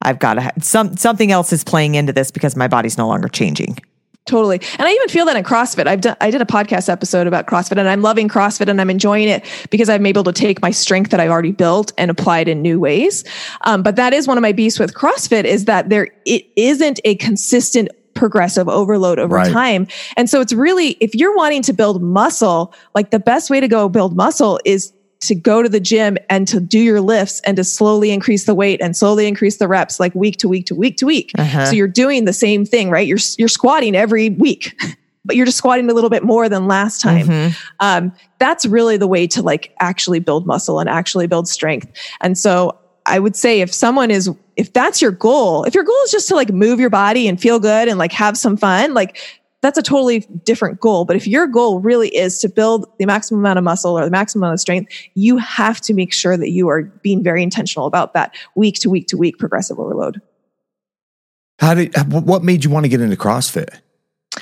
I've got to ha- some something else is playing into this because my body's no longer changing. Totally. And I even feel that in CrossFit. I've done, I did a podcast episode about CrossFit and I'm loving CrossFit and I'm enjoying it because I'm able to take my strength that I've already built and apply it in new ways. Um, but that is one of my beasts with CrossFit is that there, it isn't a consistent progressive overload over Right. time. And so it's really, if you're wanting to build muscle, like the best way to go build muscle is to go to the gym and to do your lifts and to slowly increase the weight and slowly increase the reps like week to week to week to week. Uh-huh. So you're doing the same thing, right? You're you're squatting every week, *laughs* but you're just squatting a little bit more than last time. Mhm. Um, that's really the way to like actually build muscle and actually build strength. And so I would say if someone is if that's your goal, if your goal is just to like move your body and feel good and like have some fun, like that's a totally different goal. But if your goal really is to build the maximum amount of muscle or the maximum amount of strength, you have to make sure that you are being very intentional about that week to week to week progressive overload. How did what made you want to get into CrossFit?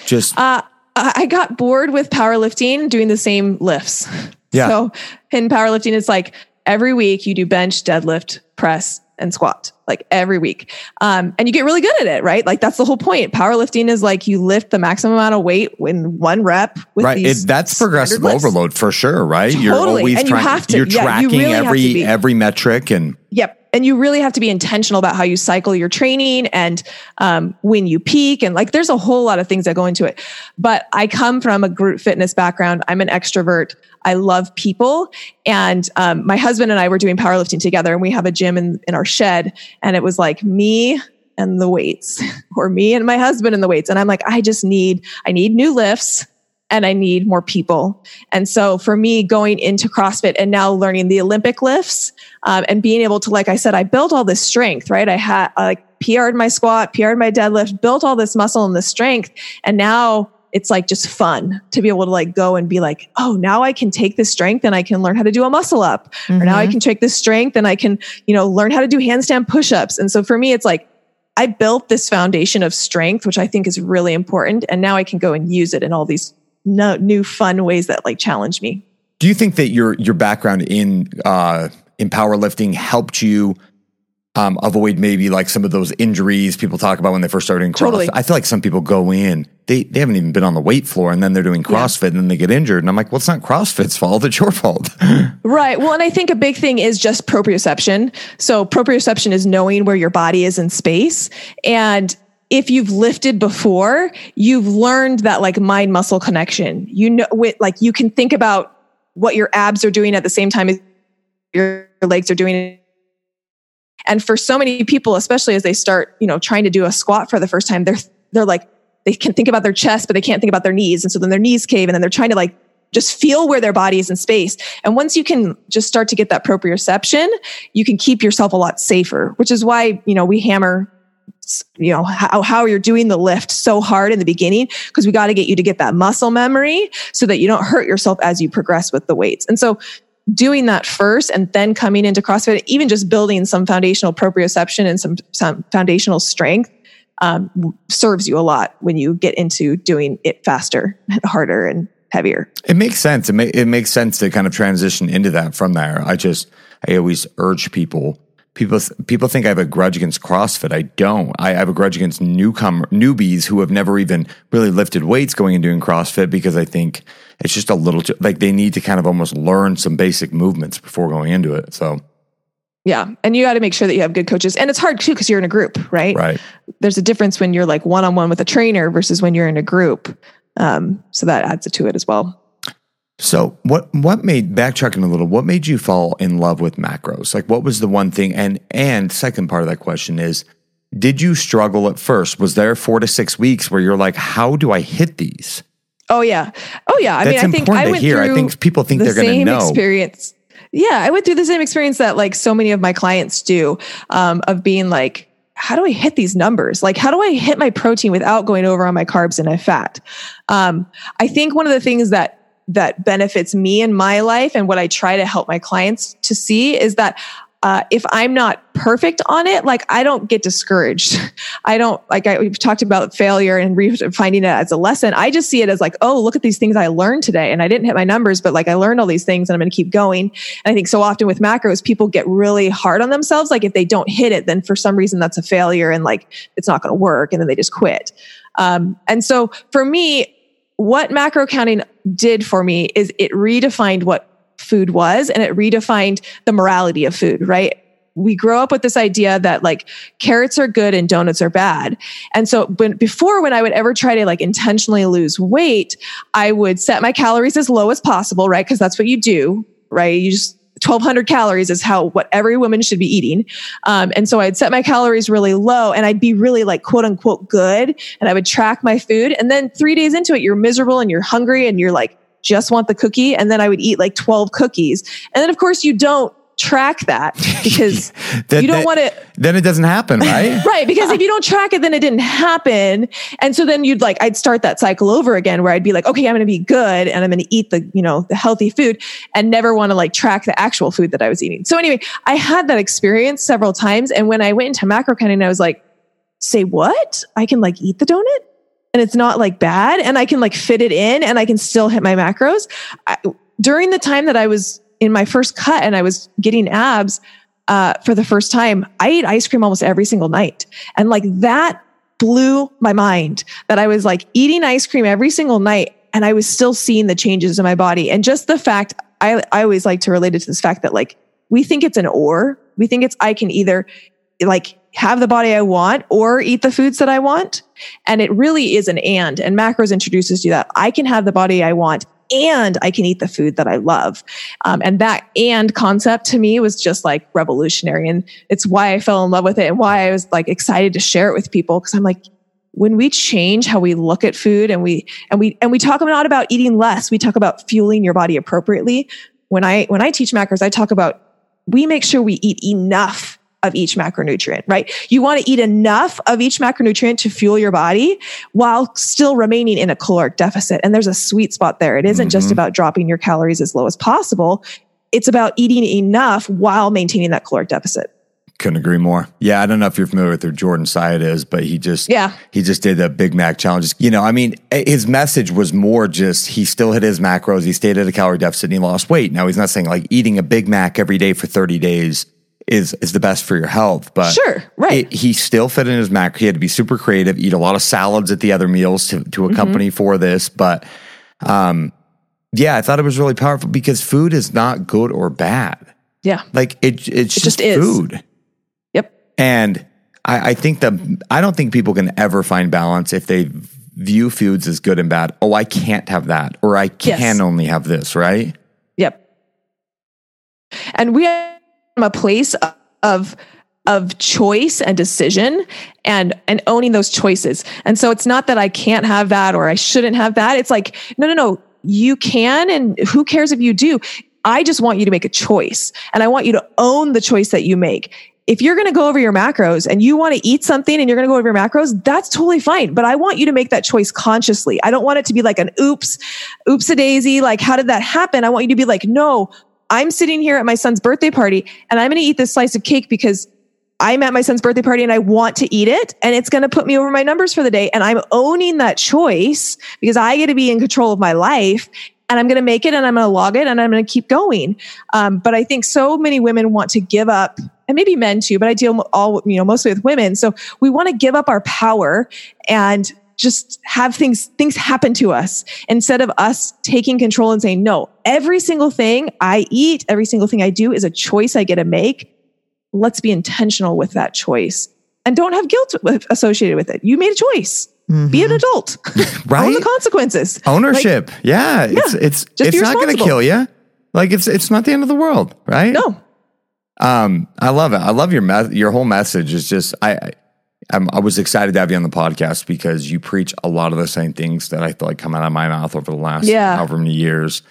Just uh, I got bored with powerlifting doing the same lifts. Yeah. So in powerlifting, it's like every week you do bench, deadlift, press, and squat like every week. Um, and you get really good at it, right? Like that's the whole point. Powerlifting is like you lift the maximum amount of weight in one rep. With right. It, that's progressive overload for sure, right? Totally. You're always and trying, you have to, you're yeah, tracking you really every, every metric and. Yep and you really have to be intentional about how you cycle your training and um, when you peak and like there's a whole lot of things that go into it. But i come from a group fitness background. I'm an extrovert. I love people. And um, my husband and i were doing powerlifting together and we have a gym in, in our shed and it was like me and the weights *laughs* or me and my husband and the weights. And i'm like i just need i need new lifts and I need more people. And so for me, going into CrossFit and now learning the Olympic lifts um, and being able to, like I said, I built all this strength, right? I had like PR'd my squat, PR'd my deadlift, built all this muscle and the strength. And now it's like just fun to be able to like go and be like, oh, now I can take this strength and I can learn how to do a muscle up. Mm-hmm. Or now I mm-hmm. can take this strength and I can, you know, learn how to do handstand push-ups. And so for me, it's like, I built this foundation of strength, which I think is really important. And now I can go and use it in all these no, new fun ways that like challenge me. Do you think that your your background in uh, in powerlifting helped you um, avoid maybe like some of those injuries people talk about when they first started in CrossFit? Totally. I feel like some people go in, they they haven't even been on the weight floor, and then they're doing CrossFit, yeah. and then they get injured, and I'm like, well, it's not CrossFit's fault; it's your fault. *laughs* right. Well, and I think a big thing is just proprioception. So proprioception is knowing where your body is in space, and if you've lifted before, you've learned that like mind muscle connection. You know, with, like you can think about what your abs are doing at the same time as your legs are doing. And for so many people, especially as they start, you know, trying to do a squat for the first time, they're, they're like, they can think about their chest, but they can't think about their knees. And so then their knees cave and then they're trying to like just feel where their body is in space. And once you can just start to get that proprioception, you can keep yourself a lot safer, which is why, you know, we hammer you know how, how you're doing the lift so hard in the beginning because we got to get you to get that muscle memory so that you don't hurt yourself as you progress with the weights. And so doing that first and then coming into crossfit even just building some foundational proprioception and some, some foundational strength um, serves you a lot when you get into doing it faster and *laughs* harder and heavier. It makes sense. It, ma- it makes sense to kind of transition into that from there. I just i always urge people People people think I have a grudge against CrossFit. I don't. I have a grudge against newcomer newbies who have never even really lifted weights going and doing CrossFit because I think it's just a little too, like they need to kind of almost learn some basic movements before going into it. So yeah. And you got to make sure that you have good coaches. And it's hard too because you're in a group, right? Right. There's a difference when you're like one on one with a trainer versus when you're in a group. Um, so that adds to it as well. So what what made backtracking a little, what made you fall in love with macros? Like what was the one thing and and second part of that question is did you struggle at first? Was there 4 to 6 weeks where you're like how do I hit these? Oh yeah. Oh yeah. I That's mean I think I went hear. through I think people think the they're going to know. experience. Yeah, I went through the same experience that like so many of my clients do um, of being like how do I hit these numbers? Like, how do I hit my protein without going over on my carbs and my fat? Um, I think one of the things that that benefits me in my life and what I try to help my clients to see is that uh, if I'm not perfect on it, like I don't get discouraged. *laughs* I don't like I, we've talked about failure and finding it as a lesson. I just see it as like, oh, look at these things I learned today, and I didn't hit my numbers, but like I learned all these things, and I'm going to keep going. And I think so often with macros, people get really hard on themselves. Like if they don't hit it, then for some reason that's a failure, and like it's not going to work, and then they just quit. Um, and so for me, what macro counting did for me is it redefined what food was and it redefined the morality of food, right? we grow up with this idea that like carrots are good and donuts are bad. And so when, before when I would ever try to like intentionally lose weight, I would set my calories as low as possible, right? Cause that's what you do, right? You just 1200 calories is how what every woman should be eating. Um, and so I'd set my calories really low and I'd be really like quote unquote good. And I would track my food. And then three days into it, you're miserable and you're hungry and you're like, just want the cookie. And then I would eat like 12 cookies. And then of course you don't track that *laughs* because That- you don't want to Then it doesn't happen, right? *laughs* right because if you don't track it then it didn't happen. And so then you'd like i'd start that cycle over again where i'd be like okay i'm going to be good and i'm going to eat the you know the healthy food and never want to like track the actual food that i was eating. So anyway i had that experience several times and when i went into macro counting i was like say what? I can like eat the donut? And it's not like bad and i can like fit it in and i can still hit my macros? I, during the time that i was in my first cut and i was getting abs uh, for the first time, I ate ice cream almost every single night. And like that blew my mind that I was like eating ice cream every single night and I was still seeing the changes in my body. And just the fact, I, I always like to relate it to this fact that like we think it's an or, we think it's I can either like have the body I want or eat the foods that I want. And it really is an and. And macros introduces you that I can have the body I want and I can eat the food that I love. Um, and that and concept to me was just like revolutionary. And it's why I fell in love with it and why I was like excited to share it with people. Cause I'm like, when we change how we look at food and we, and we, and we talk not about eating less, we talk about fueling your body appropriately. When I, when I teach macros, I talk about we make sure we eat enough of each macronutrient, right? You want to eat enough of each macronutrient to fuel your body while still remaining in a caloric deficit. And there's a sweet spot there. It isn't just about dropping your calories as low as possible. It's about eating enough while maintaining that caloric deficit. Couldn't agree more. Yeah, I don't know if you're familiar with who Jordan Syatt is, but he just Yeah. he just did the Big Mac challenges. You know, I mean, eh, his message was more just he still hit his macros, he stayed at a calorie deficit, and he lost weight. Now he's not saying like eating a Big Mac every day for 30 days is is the best for your health, but Sure, right. it- he still fit in his macro. He had to be super creative, eat a lot of salads at the other meals to to Mm-hmm. accompany for this, but um, yeah, I thought it was really powerful because food is not good or bad. Yeah. Like it, it's just, just is. food. Yep. And I, I think the I don't think people can ever find balance if they view foods as good and bad. Oh, I can't have that, or I can Yes. only have this, right? Yep. And we from a place of of choice and decision and and owning those choices. And so it's not that I can't have that or I shouldn't have that. It's like no no no, you can and who cares if you do? I just want you to make a choice and I want you to own the choice that you make. If you're going to go over your macros and you want to eat something and you're going to go over your macros, that's totally fine. But I want you to make that choice consciously. I don't want it to be like an oops, oops a daisy. Like, how did that happen? I want you to be like, no, I'm sitting here at my son's birthday party and I'm going to eat this slice of cake because I'm at my son's birthday party and I want to eat it and it's going to put me over my numbers for the day. And I'm owning that choice because I get to be in control of my life and I'm going to make it and I'm going to log it and I'm going to keep going. Um, but I think so many women want to give up and maybe men too, but I deal all, you know, mostly with women. So we want to give up our power and just have things things happen to us instead of us taking control and saying no every single thing i eat every single thing i do is a choice i get to make let's be intentional with that choice and don't have guilt associated with it you made a choice be an adult Right? *laughs* own the consequences Ownership. yeah, it's it's just it's be not going to kill you. Like it's it's not the end of the world, right? no Um, I love it. I love your me- your whole message. Is just I, I I'm, I was excited to have you on the podcast because you preach a lot of the same things that I feel like come out of my mouth over the last Yeah. however many years,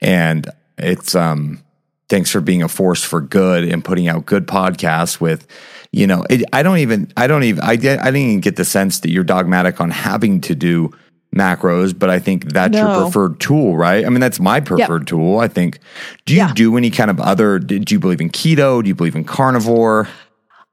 and it's um thanks for being a force for good and putting out good podcasts with you know it, I don't even I don't even I did I didn't even get the sense that you're dogmatic on having to do macros but I think that's your preferred tool right? I mean that's my preferred tool I think. Do you Yeah. do any kind of other do you believe in keto? Do you believe in carnivore?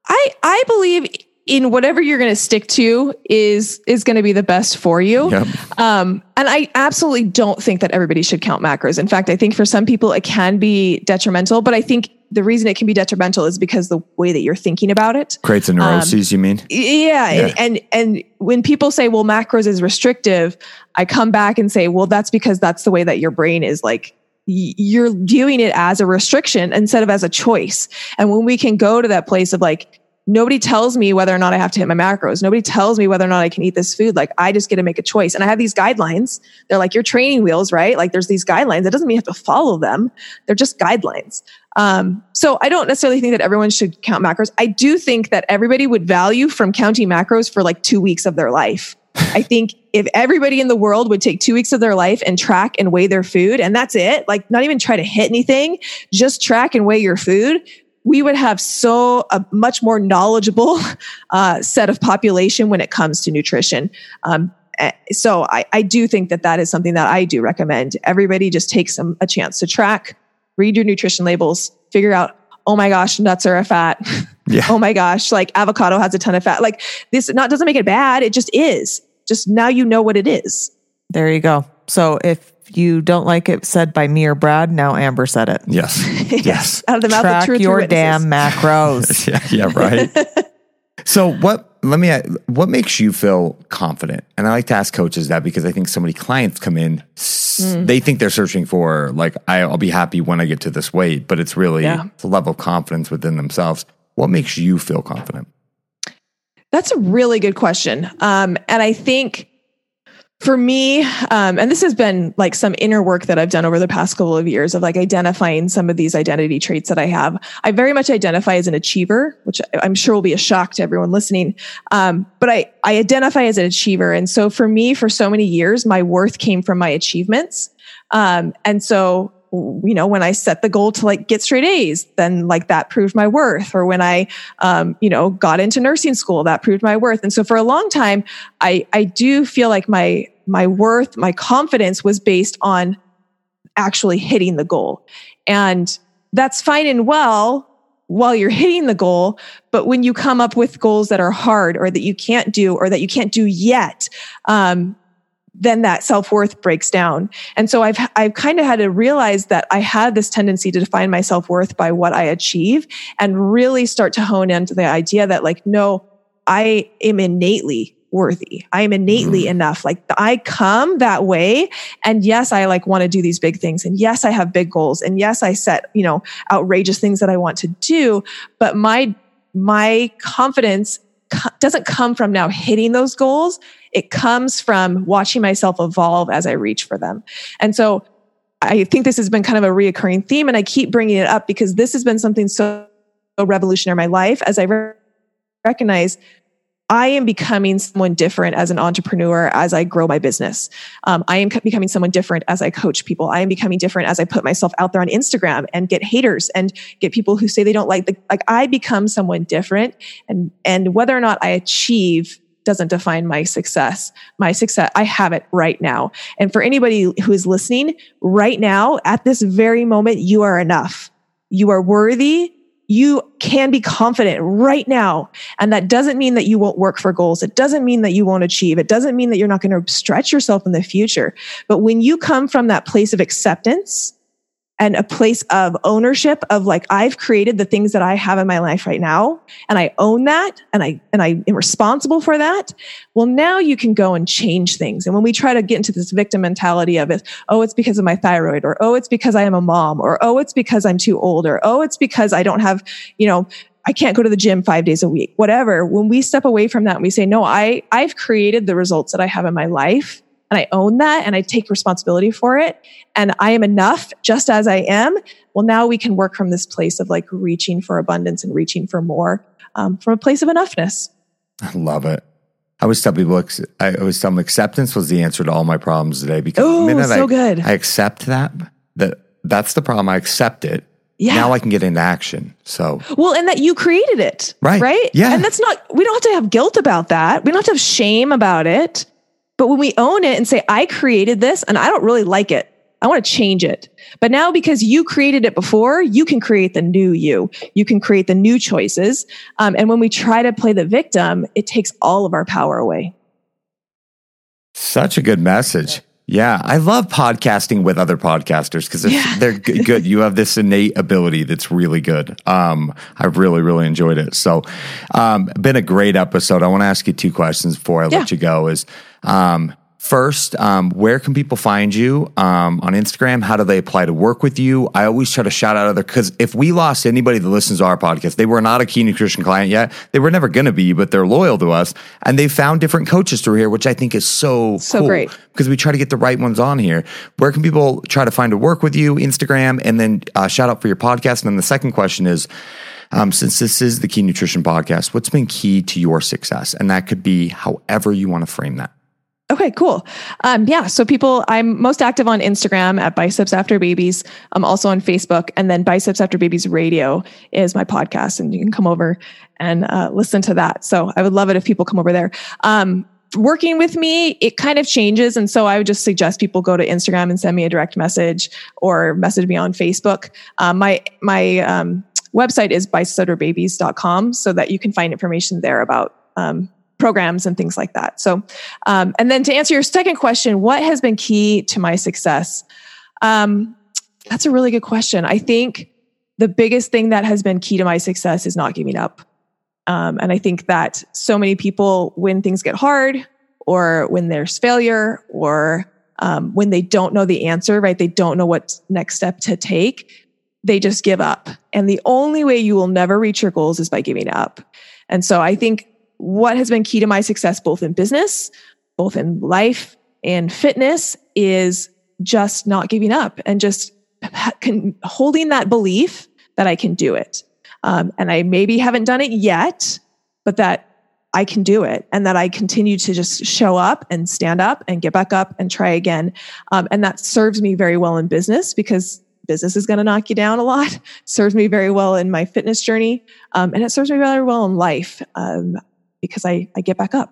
I I believe in whatever you're going to stick to is is going to be the best for you. Yep. Um, and I absolutely don't think that everybody should count macros. In fact, I think for some people it can be detrimental. But I think the reason it can be detrimental is because the way that you're thinking about it. creates a neuroses you mean Yeah, Yeah. And, and and when people say, "Well, macros is restrictive," I come back and say, "Well, that's because that's the way that your brain is like." You're viewing it as a restriction instead of as a choice. And when we can go to that place of like, nobody tells me whether or not I have to hit my macros. Nobody tells me whether or not I can eat this food. Like I just get to make a choice. And I have these guidelines. They're like your training wheels, right? Like there's these guidelines. That doesn't mean you have to follow them. They're just guidelines. Um, so I don't necessarily think that everyone should count macros. I do think that everybody would value from counting macros for like two weeks of their life. I *laughs* think if everybody in the world would take two weeks of their life and track and weigh their food, and that's it, like not even try to hit anything, just track and weigh your food, we would have so a much more knowledgeable *laughs* uh, set of population when it comes to nutrition. Um, eh, so I, I do think that that is something that I do recommend. Everybody just take some a chance to track, read your nutrition labels, figure out, oh my gosh, nuts are a fat. *laughs* Yeah. oh my gosh, like avocado has a ton of fat. Like this not doesn't make it bad. It just is. Just now you know what it is. There you go. So if you don't like it said by me or Brad, now Amber said it. Yes. *laughs* Yes. Out of the mouth of Track truth. your damn macros. *laughs* yeah, yeah, right. *laughs* so what let me what makes you feel confident? And I like to ask coaches that because I think so many clients come in s- they think they're searching for like I'll be happy when I get to this weight, but it's really Yeah. the level of confidence within themselves. What makes you feel confident? That's a really good question. Um, and I think for me, um, and this has been like some inner work that I've done over the past couple of years of like identifying some of these identity traits that I have. I very much identify as an achiever, which I'm sure will be a shock to everyone listening. Um, but I, I identify as an achiever. And so for me, for so many years, my worth came from my achievements. Um, and so you know, when I set the goal to like get straight A's, then like that proved my worth. Or when I, um, you know, got into nursing school, that proved my worth. And so for a long time, I, I do feel like my, my worth, my confidence was based on actually hitting the goal. And that's fine and well while you're hitting the goal. But when you come up with goals that are hard or that you can't do or that you can't do yet, um, then that self-worth breaks down. And so I've, I've kind of had to realize that I had this tendency to define my self-worth by what I achieve and really start to hone into the idea that like, no, I am innately worthy. I am innately mm. enough. Like I come that way. And yes, I like want to do these big things. And yes, I have big goals. And yes, I set, you know, outrageous things that I want to do. But my, my confidence doesn't come from now hitting those goals. It comes from watching myself evolve as I reach for them. And so I think this has been kind of a reoccurring theme and I keep bringing it up because this has been something so revolutionary in my life as I re- recognize I am becoming someone different as an entrepreneur as I grow my business. Um, I am co- becoming someone different as I coach people. I am becoming different as I put myself out there on Instagram and get haters and get people who say they don't like the, like I become someone different and, and whether or not I achieve doesn't define my success. My success, I have it right now. And for anybody who is listening right now at this very moment, you are enough. You are worthy you can be confident right now. And that doesn't mean that you won't work for goals. It doesn't mean that you won't achieve. It doesn't mean that you're not going to stretch yourself in the future. But when you come from that place of acceptance and a place of ownership of like, I've created the things that I have in my life right now, and I own that, and I, and I am responsible for that. Well, now you can go and change things. And when we try to get into this victim mentality of it, oh, it's because of my thyroid, or oh, it's because I am a mom, or oh, it's because I'm too old, or oh, it's because I don't have, you know, I can't go to the gym five days a week, whatever. When we step away from that and we say, no, I, I've created the results that I have in my life and I own that and I take responsibility for it and I am enough just as I am. Well, now we can work from this place of like reaching for abundance and reaching for more um, from a place of enoughness. I love it. I always tell people, I always tell them acceptance was the answer to all my problems today because Oh, the minute so I, good. I accept that, that that's the problem. I accept it. Yeah. Now I can get into action. So Well, and that you created it. Right. Right. Yeah. And that's not, we don't have to have guilt about that. We don't have to have shame about it. But when we own it and say, I created this and I don't really like it, I want to change it. But now because you created it before, you can create the new you. You can create the new choices. Um, and when we try to play the victim, it takes all of our power away. Such a good message. Yeah, I love podcasting with other podcasters because Yeah. they're g- good. You have this innate ability that's really good. Um, I've really, really enjoyed it. So, um, been a great episode. I want to ask you two questions before I let you go. Is um, first, um, where can people find you um, on Instagram? How do they apply to work with you? I always try to shout out other because if we lost anybody that listens to our podcast, they were not a Key Nutrition client yet. They were never going to be, but they're loyal to us, and they found different coaches through here, which I think is so So cool great. because we try to get the right ones on here. Where can people try to find to work with you? Instagram, and then uh, shout out for your podcast. And then the second question is, um, since this is the Key Nutrition podcast, what's been key to your success? And that could be however you want to frame that. Okay, cool. Um, yeah, so people, I'm most active on Instagram at Biceps After Babies. I'm also on Facebook, and then Biceps After Babies Radio is my podcast, and you can come over and uh, listen to that. So I would love it if people come over there. Um, working with me, it kind of changes, and so I would just suggest people go to Instagram and send me a direct message or message me on Facebook. Um, my my um, website is bicepsafterbabies.com, so that you can find information there about um, programs and things like that. So, um, and then to answer your second question, what has been key to my success? Um, that's a really good question. I think the biggest thing that has been key to my success is not giving up. Um, and I think that so many people, when things get hard, or when there's failure, or um, when they don't know the answer, right? They don't know what next step to take. They just give up. And the only way you will never reach your goals is by giving up. And so I think what has been key to my success, both in business, both in life and fitness, is just not giving up and just holding that belief that I can do it. Um, and I maybe haven't done it yet, but that I can do it and that I continue to just show up and stand up and get back up and try again. Um, and that serves me very well in business because business is going to knock you down a lot. It *laughs* serves me very well in my fitness journey. Um, and it serves me very well in life. Um, because I, I get back up.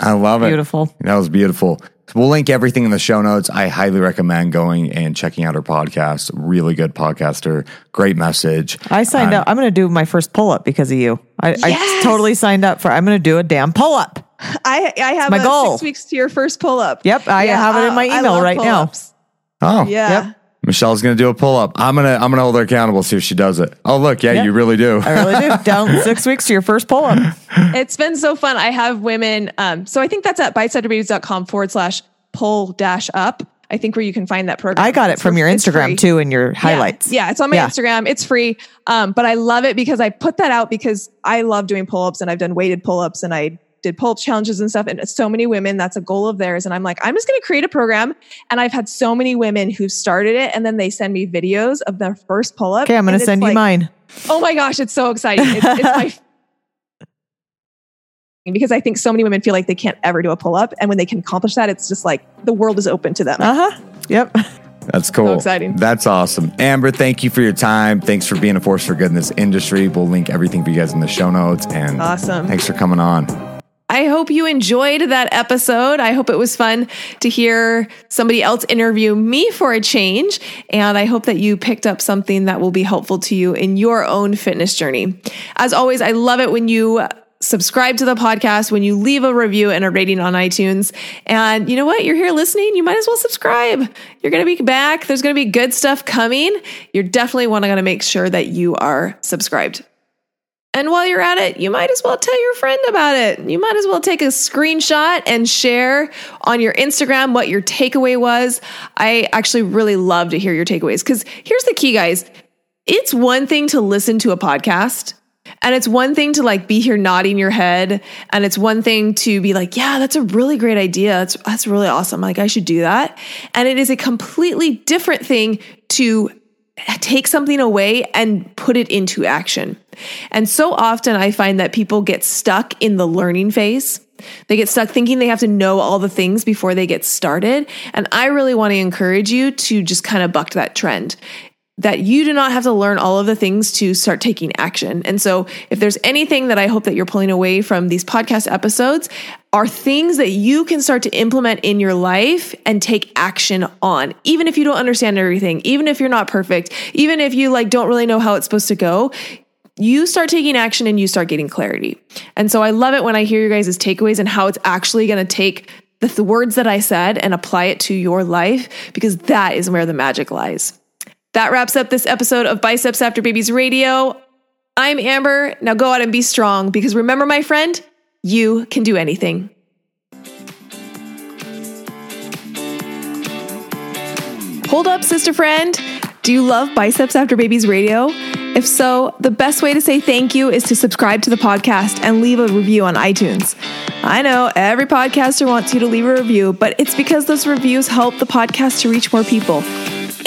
I love it. Beautiful. That was beautiful. We'll link everything in the show notes. I highly recommend going and checking out her podcast. Really good podcaster. Great message. I signed um, up. I'm going to do my first pull up because of you. I, yes! I, totally signed up for. I'm going to do a damn pull up. I I have my goal. six weeks to your first pull up. Yep, I yeah, have it in my email right pull-ups. now. Oh, yeah. Yep. Michelle's gonna do a pull up. I'm gonna I'm gonna hold her accountable. See if she does it. Oh look, yeah, you really do. I really do. *laughs* Down six weeks to your first pull up. It's been so fun. I have women. Um, so I think that's at bicepsafterbabies.com forward slash pull dash up. I think where you can find that program. I got it from your Instagram too and your highlights. Yeah, yeah it's on my yeah. Instagram. It's free. Um, but I love it because I put that out because I love doing pull ups and I've done weighted pull ups and I did pull challenges and stuff. And so many women, that's a goal of theirs. And I'm like, I'm just going to create a program. And I've had so many women who started it and then they send me videos of their first pull up. Okay, I'm going to send like, you mine. Oh my gosh, it's so exciting. It's, it's my *laughs* *laughs* because I think so many women feel like they can't ever do a pull up. And when they can accomplish that, it's just like the world is open to them. Uh huh. Yep. That's cool. So exciting. That's awesome. Amber, thank you for your time. Thanks for being a force for good in this industry. We'll link everything for you guys in the show notes. And awesome. Thanks for coming on. I hope you enjoyed that episode. I hope it was fun to hear somebody else interview me for a change. And I hope that you picked up something that will be helpful to you in your own fitness journey. As always, I love it when you subscribe to the podcast, when you leave a review and a rating on iTunes. And you know what? You're here listening. You might as well subscribe. You're going to be back. There's going to be good stuff coming. You're definitely want to make sure that you are subscribed. And while you're at it, you might as well tell your friend about it. You might as well take a screenshot and share on your Instagram what your takeaway was. I actually really love to hear your takeaways because here's the key, guys. It's one thing to listen to a podcast. And it's one thing to like be here nodding your head. And it's one thing to be like, yeah, that's a really great idea. That's, that's really awesome. Like, I should do that. And it is a completely different thing to take something away and put it into action. And so often I find that people get stuck in the learning phase. They get stuck thinking they have to know all the things before they get started. And I really want to encourage you to just kind of buck that trend that you do not have to learn all of the things to start taking action. And so, if there's anything that I hope that you're pulling away from these podcast episodes, are things that you can start to implement in your life and take action on. Even if you don't understand everything, even if you're not perfect, even if you like don't really know how it's supposed to go, you start taking action and you start getting clarity. And so I love it when I hear your guys' takeaways and how it's actually going to take the, the words that I said and apply it to your life because that is where the magic lies. That wraps up this episode of Biceps After Babies Radio. I'm Amber. Now go out and be strong because remember, my friend, you can do anything. Hold up, sister friend. Do you love Biceps After Babies Radio? If so, the best way to say thank you is to subscribe to the podcast and leave a review on iTunes. I know every podcaster wants you to leave a review, but it's because those reviews help the podcast to reach more people.